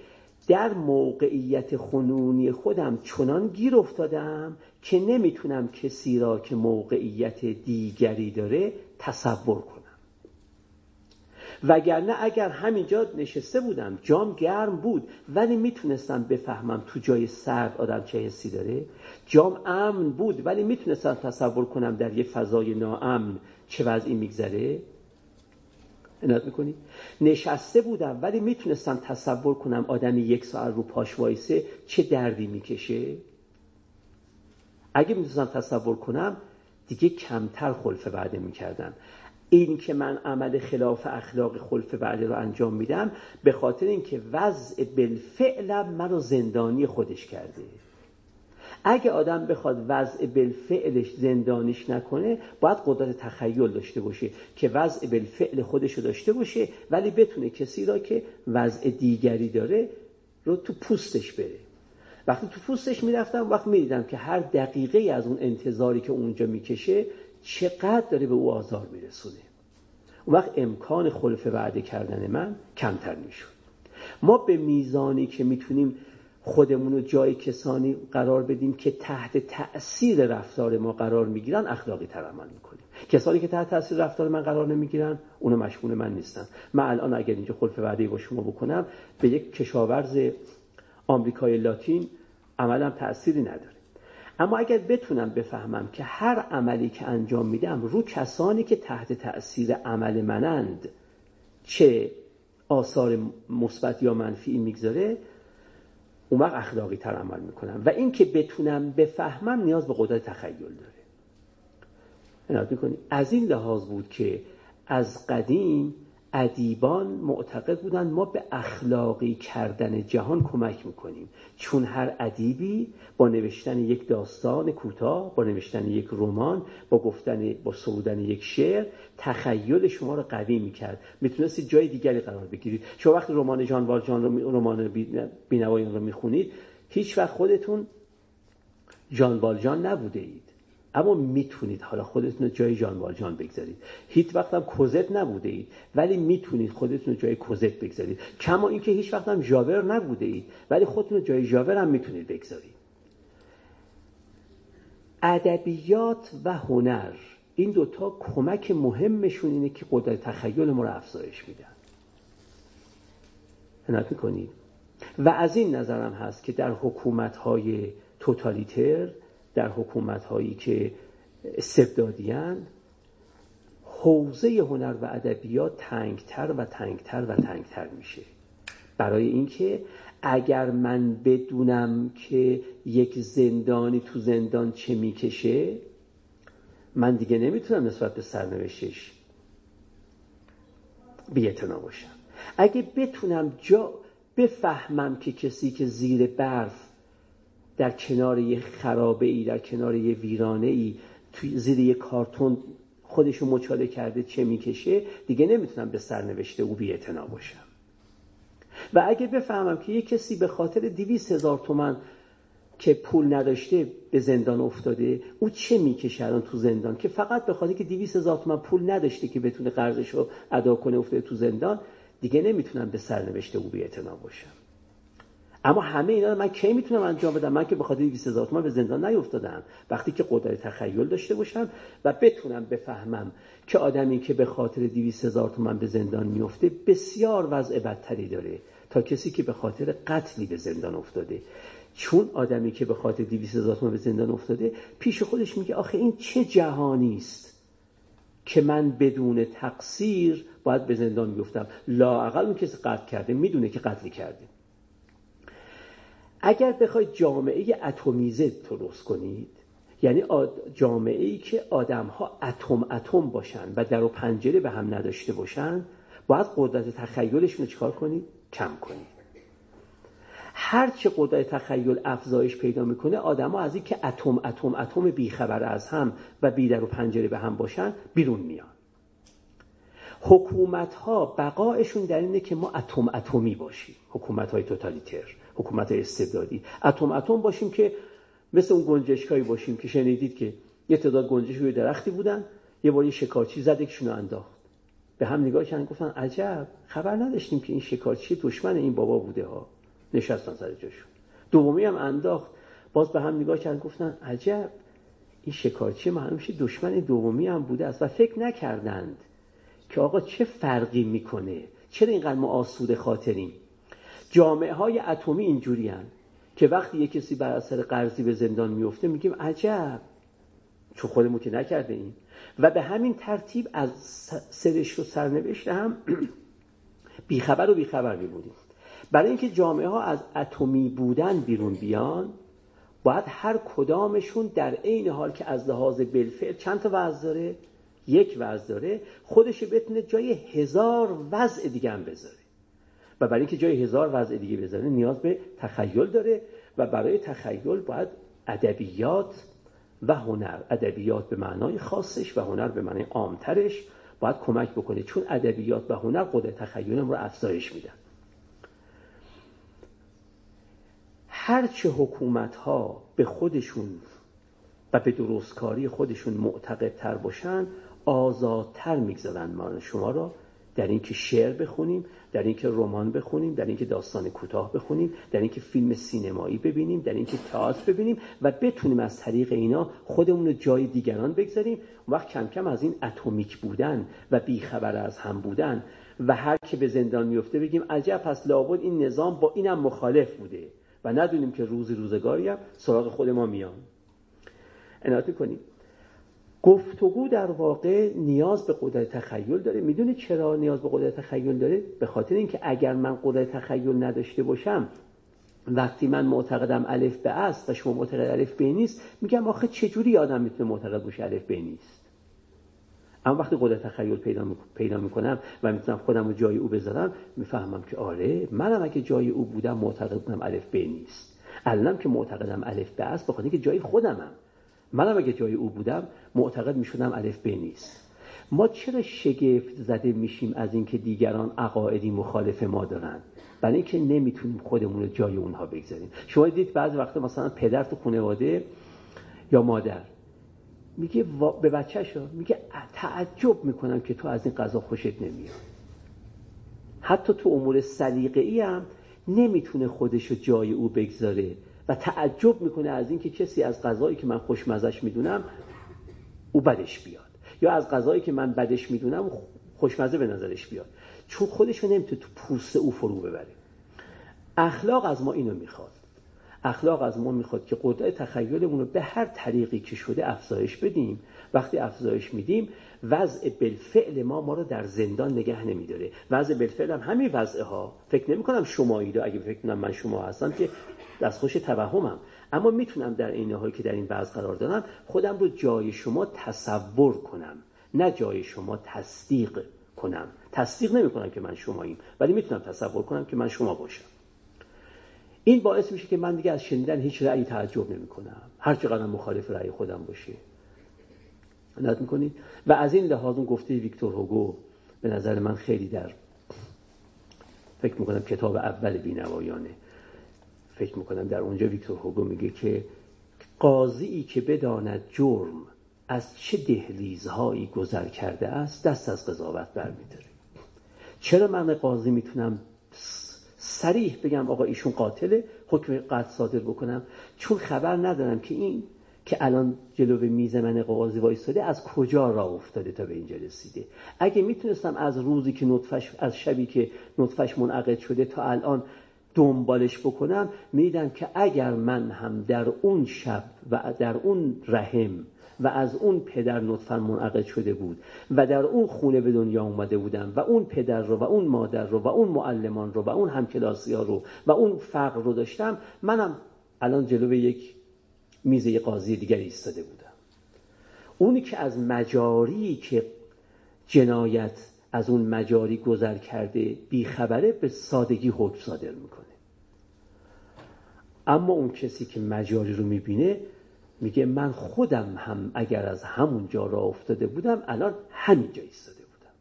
در موقعیت خنونی خودم چنان گیر افتادم که نمی‌تونم کسی را که موقعیت دیگری داره تصور کنم. وگرنه اگر همینجا نشسته بودم جام گرم بود ولی می‌تونستم بفهمم تو جای سرد آدم چه حسی داره. جام امن بود ولی می‌تونستم تصور کنم در یه فضای ناامن چه وضعی میگذره. عنایت می‌کنی؟ نشسته بودم ولی می‌تونستم تصور کنم آدمی یک ساعت رو پاش وایسه چه دردی می‌کشه. اگه می‌تونستم تصور کنم دیگه کمتر خلف وعده می‌کردم. این که من عمل خلاف اخلاق خلف وعده رو انجام میدم به خاطر اینکه وضع بالفعلم منو زندانی خودش کرده. اگه آدم بخواد وضع بالفعلش زندانیش نکنه باید قدرت تخیل داشته باشه که وضع بالفعل خودش رو داشته باشه ولی بتونه کسی را که وضع دیگری داره رو تو پوستش بره. وقتی تو پوستش می‌رفتم وقت می‌دیدم که هر دقیقه از اون انتظاری که اونجا می‌کشه چقدر داره به او آزار میرسونه. اون وقت امکان خلف وعده کردن من کمتر می‌شود ما به میزانی که می‌تونیم خودمون رو جای کسانی قرار بدیم که تحت تأثیر رفتار ما قرار می‌گیرن اخلاقی تر عمل می‌کنیم. کسانی که تحت تأثیر رفتار من قرار نمی‌گیرن اونو مشمول من نیستن. من الان اگر اینجا خلف وعده با شما بکنم به یک کشاورز آمریکای لاتین عملم تأثیری نداره. اما اگر بتونم بفهمم که هر عملی که انجام میدم رو کسانی که تحت تأثیر عمل منند چه آثار مثبت یا منفی می‌گذاره اون وقت اخلاقی تر عمل می‌کنم. و این که بتونم بفهمم نیاز به قدرت تخیل داره. از این لحاظ بود که از قدیم ادیبان معتقد بودن ما به اخلاقی کردن جهان کمک می‌کنیم. چون هر ادیبی با نوشتن یک داستان کوتاه با نوشتن یک رمان با گفتن با سرودن یک شعر تخیل شما رو قوی می‌کرد. می‌تونستید جای دیگری قرار بگیرید. شما وقتی رمان جان والجان رو رمان بینوایان رو می‌خونید هیچ وقت خودتون جان والجان نبوده اید. اما می‌تونید حالا خودتون رو جای جان والجان بگذارید. هیچ وقت هم کوزت نبوده اید ولی می‌تونید خودتون رو جای کوزت بگذارید. کما اینکه هیچ وقت هم ژاور نبوده اید ولی خودتون رو جای ژاور هم می‌تونید بگذارید. ادبیات و هنر این دوتا کمک مهمشون اینه که قدرت تخیل ما رو افزایش میدن. عنایت می‌کنید. و از این نظرم هست که در حکومت های توتالیتر در حکومت هایی که استبدادیان حوزه هنر و ادبیات تنگتر و تنگتر و تنگتر میشه. برای اینکه اگر من بدونم که یک زندانی تو زندان چه می‌کشه من دیگه نمی‌تونم نسبت به سرنوشتش بیعتنا باشم. اگه بتونم جا بفهمم که کسی که زیر برف در کنار یه خرابه ای در کنار یه ویرانه ای توی زیر یه کارتون خودشو مچاله کرده چه می‌کشه دیگه نمی‌تونم به سرنوشته او بیعتنا باشم. و اگه بفهمم که یه کسی به خاطر دیویس هزار تومن که پول نداشته به زندان افتاده او چه می‌کشه الان تو زندان؟ که فقط به خاطر که 200 هزار تومن پول نداشته که بتونه قرضش رو ادا کنه افتاده تو زندان دیگه نمی‌تونم به سرنوشت او بی باشم. اما همه اینا من کی می‌تونم انجام بدم؟ من که به خاطر 20 هزار تومان به زندان نیافتادم وقتی که قدرت تخیل داشته باشم و بتونم بفهمم که آدمی که به خاطر 200 هزار تومان به زندان میفته بسیار وضع بدتری داره تا کسی که به خاطر قتلی به زندان افتاده. چون آدمی که به خاطر 200 هزار تومان به زندان افتاده پیش خودش میگه آخه این چه جهانی است که من بدون تقصیر باید به زندان بیفتم؟ لااقل اون کسی قتل کرده می‌دونه که قتل کرده. اگر بخواید جامعه اتمیزه درست کنید یعنی جامعه ای که آدم ها اتم اتم باشن و در و پنجره به هم نداشته باشن باید قدرت تخیلشون رو چکار کنید؟ کم کنید. هرچه قدرت تخیل افزایش پیدا می‌کنه آدم ها از این که اتم اتم اتم بیخبر از هم و بی در و پنجره به هم باشن بیرون میان. حکومت ها بقایشون در اینه که ما اتم اتمی باشیم. حکومت های توتالیتر. حکومت استبدادی. اتم اتم باشیم که مثل اون گنجشکایی باشیم که شنیدید که یه تعداد گنجش روی درختی بودن یه بار شکارچی زد یکشون انداخت. به هم نگاه کردن گفتن عجب خبر نداشتیم که این شکارچی دشمن این بابا بوده ها. نشستن سر جاشون. دومی هم انداخت. باز به هم نگاه کردن گفتن عجب این شکارچی معلوم دشمن دومی هم بوده است و فکر نکردند که آقا چه فرقی می‌کنه؟ چرا اینقدر ما آسوده خاطریم؟ جامعه های اتمی اینجوری هن. که وقتی یه کسی بر اثر قرضی به زندان میفته میگیم عجب! چون خودمون که نکرده این و به همین ترتیب از سرش و سرنوشت هم بیخبر و بیخبر میبودیم برای اینکه جامعه ها از اتمی بودن بیرون بیان باید هر کدامشون در عین حال که از لحاظ بالفعل چند تا وضع داره؟ یک وضع داره. خودش بتونه جای هزار وضع دیگه هم بذاره. و برای اینکه جای هزار وضع دیگه بزنه نیاز به تخیل داره و برای تخیل باید ادبیات و هنر ادبیات به معنای خاصش و هنر به معنای عامترش باید کمک بکنه. چون ادبیات و هنر قدرت تخیلم رو افزایش میدن. هرچه حکومت ها به خودشون و به درستکاری خودشون معتقدتر باشن آزادتر می‌گذارن ما شما را. در اینکه شعر بخونیم در اینکه رمان بخونیم در اینکه داستان کوتاه بخونیم در اینکه فیلم سینمایی ببینیم در اینکه تئاتر ببینیم و بتونیم از طریق اینا خودمون رو جای دیگران بگذاریم. وقت کم کم از این اتمیک بودن و بیخبر از هم بودن و هر که به زندان میفته بگیم عجب پس لابد این نظام با اینم مخالف بوده و ندونیم که روزی روزگاری هم سراغ خود ما میان. عنایت می‌کنیم. گفتگو در واقع نیاز به قدرت تخیل داره. می‌دونید چرا نیاز به قدرت تخیل داره؟ به خاطر اینکه اگر من قدرت تخیل نداشته باشم وقتی من معتقدم الف به است و شما معتقد الف به نیست میگم آخه چجوری آدم می‌تونه معتقد باشه الف به نیست؟ اما وقتی قدرت تخیل پیدا, پیدا می‌کنم و می‌تونم خودم رو جای او بذارم می‌فهمم که آره منم اگه جای او بودم معتقد بودم الف به نیست. الانم که معتقدم الف به است بخاطر که جای خودمم. منم اگه جای او بودم معتقد می‌شدم الف ب نیست. ما چرا شگفت زده میشیم از اینکه دیگران عقایدی مخالف ما دارن برای اینکه نمی‌تونیم خودمون رو جای اونها بگذاریم. شما دید بعضی وقتا مثلا پدر تو خانواده یا مادر میگه به بچهش میگه تعجب می‌کنم که تو از این قضا خوشت نمیاد. حتی تو امور سلیقه‌ای هم نمی‌تونه خودش رو جای او بگذاره. تعجب می‌کنه از اینکه کسی از غذایی که من خوشمزش می‌دونم او بدش بیاد. یا از غذایی که من بدش می‌دونم خوشمزه به نظرش بیاد. چون خودش رو نمی‌تونه تو پوست او فرو ببره. اخلاق از ما اینو می‌خواد. اخلاق از ما می‌خواد که قدرت تخیلمون رو به هر طریقی که شده افزایش بدیم. وقتی افزایش میدیم وضع بالفعل ما ما رو در زندان نگه نمیداره. وضع بالفعل هم همین وضع ها فکر نمی کنم شمایی رو اگه فکر کنم من شما هستم که دستخوش توهمم. اما می‌تونم در این حالی که در این وضع قرار دارم خودم رو جای شما تصور کنم. نه جای شما تصدیق کنم. تصدیق نمی کنم که من شماییم ولی می‌تونم تصور کنم که من شما باشم. این باعث میشه که من دیگه از شنیدن هیچ رأی تعجب نمی کنم هر چقدر مخالف رأی خودم باشه نت می‌کنید و از این لحاظ اون گفته ویکتور هوگو به نظر من خیلی در فکر می‌کنم کتاب اول بینوایانه. فکر می‌کنم در اونجا ویکتور هوگو میگه که قاضی که بداند جرم از چه دهلیزهایی گذر کرده است دست از قضاوت برمیداره. چرا من قاضی می‌تونم سریح بگم آقا ایشون قاتله حکم قتل صادر بکنم؟ چون خبر ندارم که این که الان جلو میز من قاضی وایستاده از کجا راه افتاده تا به اینجا رسیده؟ اگه می‌تونستم از روزی که نطفش از شبی که نطفش منعقد شده تا الان دنبالش بکنم میدم که اگر من هم در اون شب و در اون رحم و از اون پدر نطفا منعقد شده بود و در اون خونه به دنیا اومده بودم و اون پدر رو و اون مادر رو و اون معلمان رو و اون همکلاسی ها رو و اون فقر رو داشتم منم الان جلو یک میزه قاضی دیگری ایستاده بودم. اونی که از مجاری که جنایت از اون مجاری گذر کرده بیخبره به سادگی حکم صادر می‌کنه. اما اون کسی که مجاری رو می‌بینه میگه من خودم هم اگر از همون جا را افتاده بودم الان همینجا ایستاده بودم.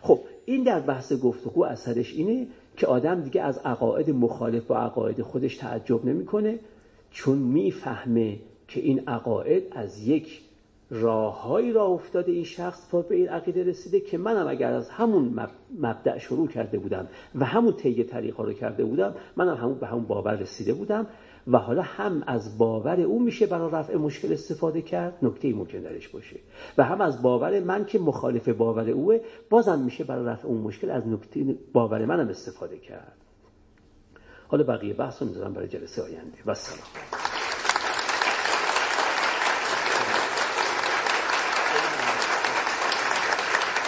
خب این در بحث گفتگو اثرش اینه که آدم دیگه از عقاید مخالف با عقاید خودش تعجب نمی‌کنه چون می‌فهمه که این عقاید از یک راههایی را افتاده این شخص تا به این عقیده رسیده که منم اگر از همون مبدع شروع کرده بودم و همون طی طریقا رو کرده بودم منم همون به همون باور رسیده بودم و حالا هم از باور او میشه برای رفع مشکل استفاده کرد. نکته ممکن درش باشه. و هم از باور من که مخالف باور اوه بازم میشه برای رفع اون مشکل از نکته باور منم استفاده کرد. حالا بقیه بحث رو می‌ذارم برای جلسه آینده. و سلام.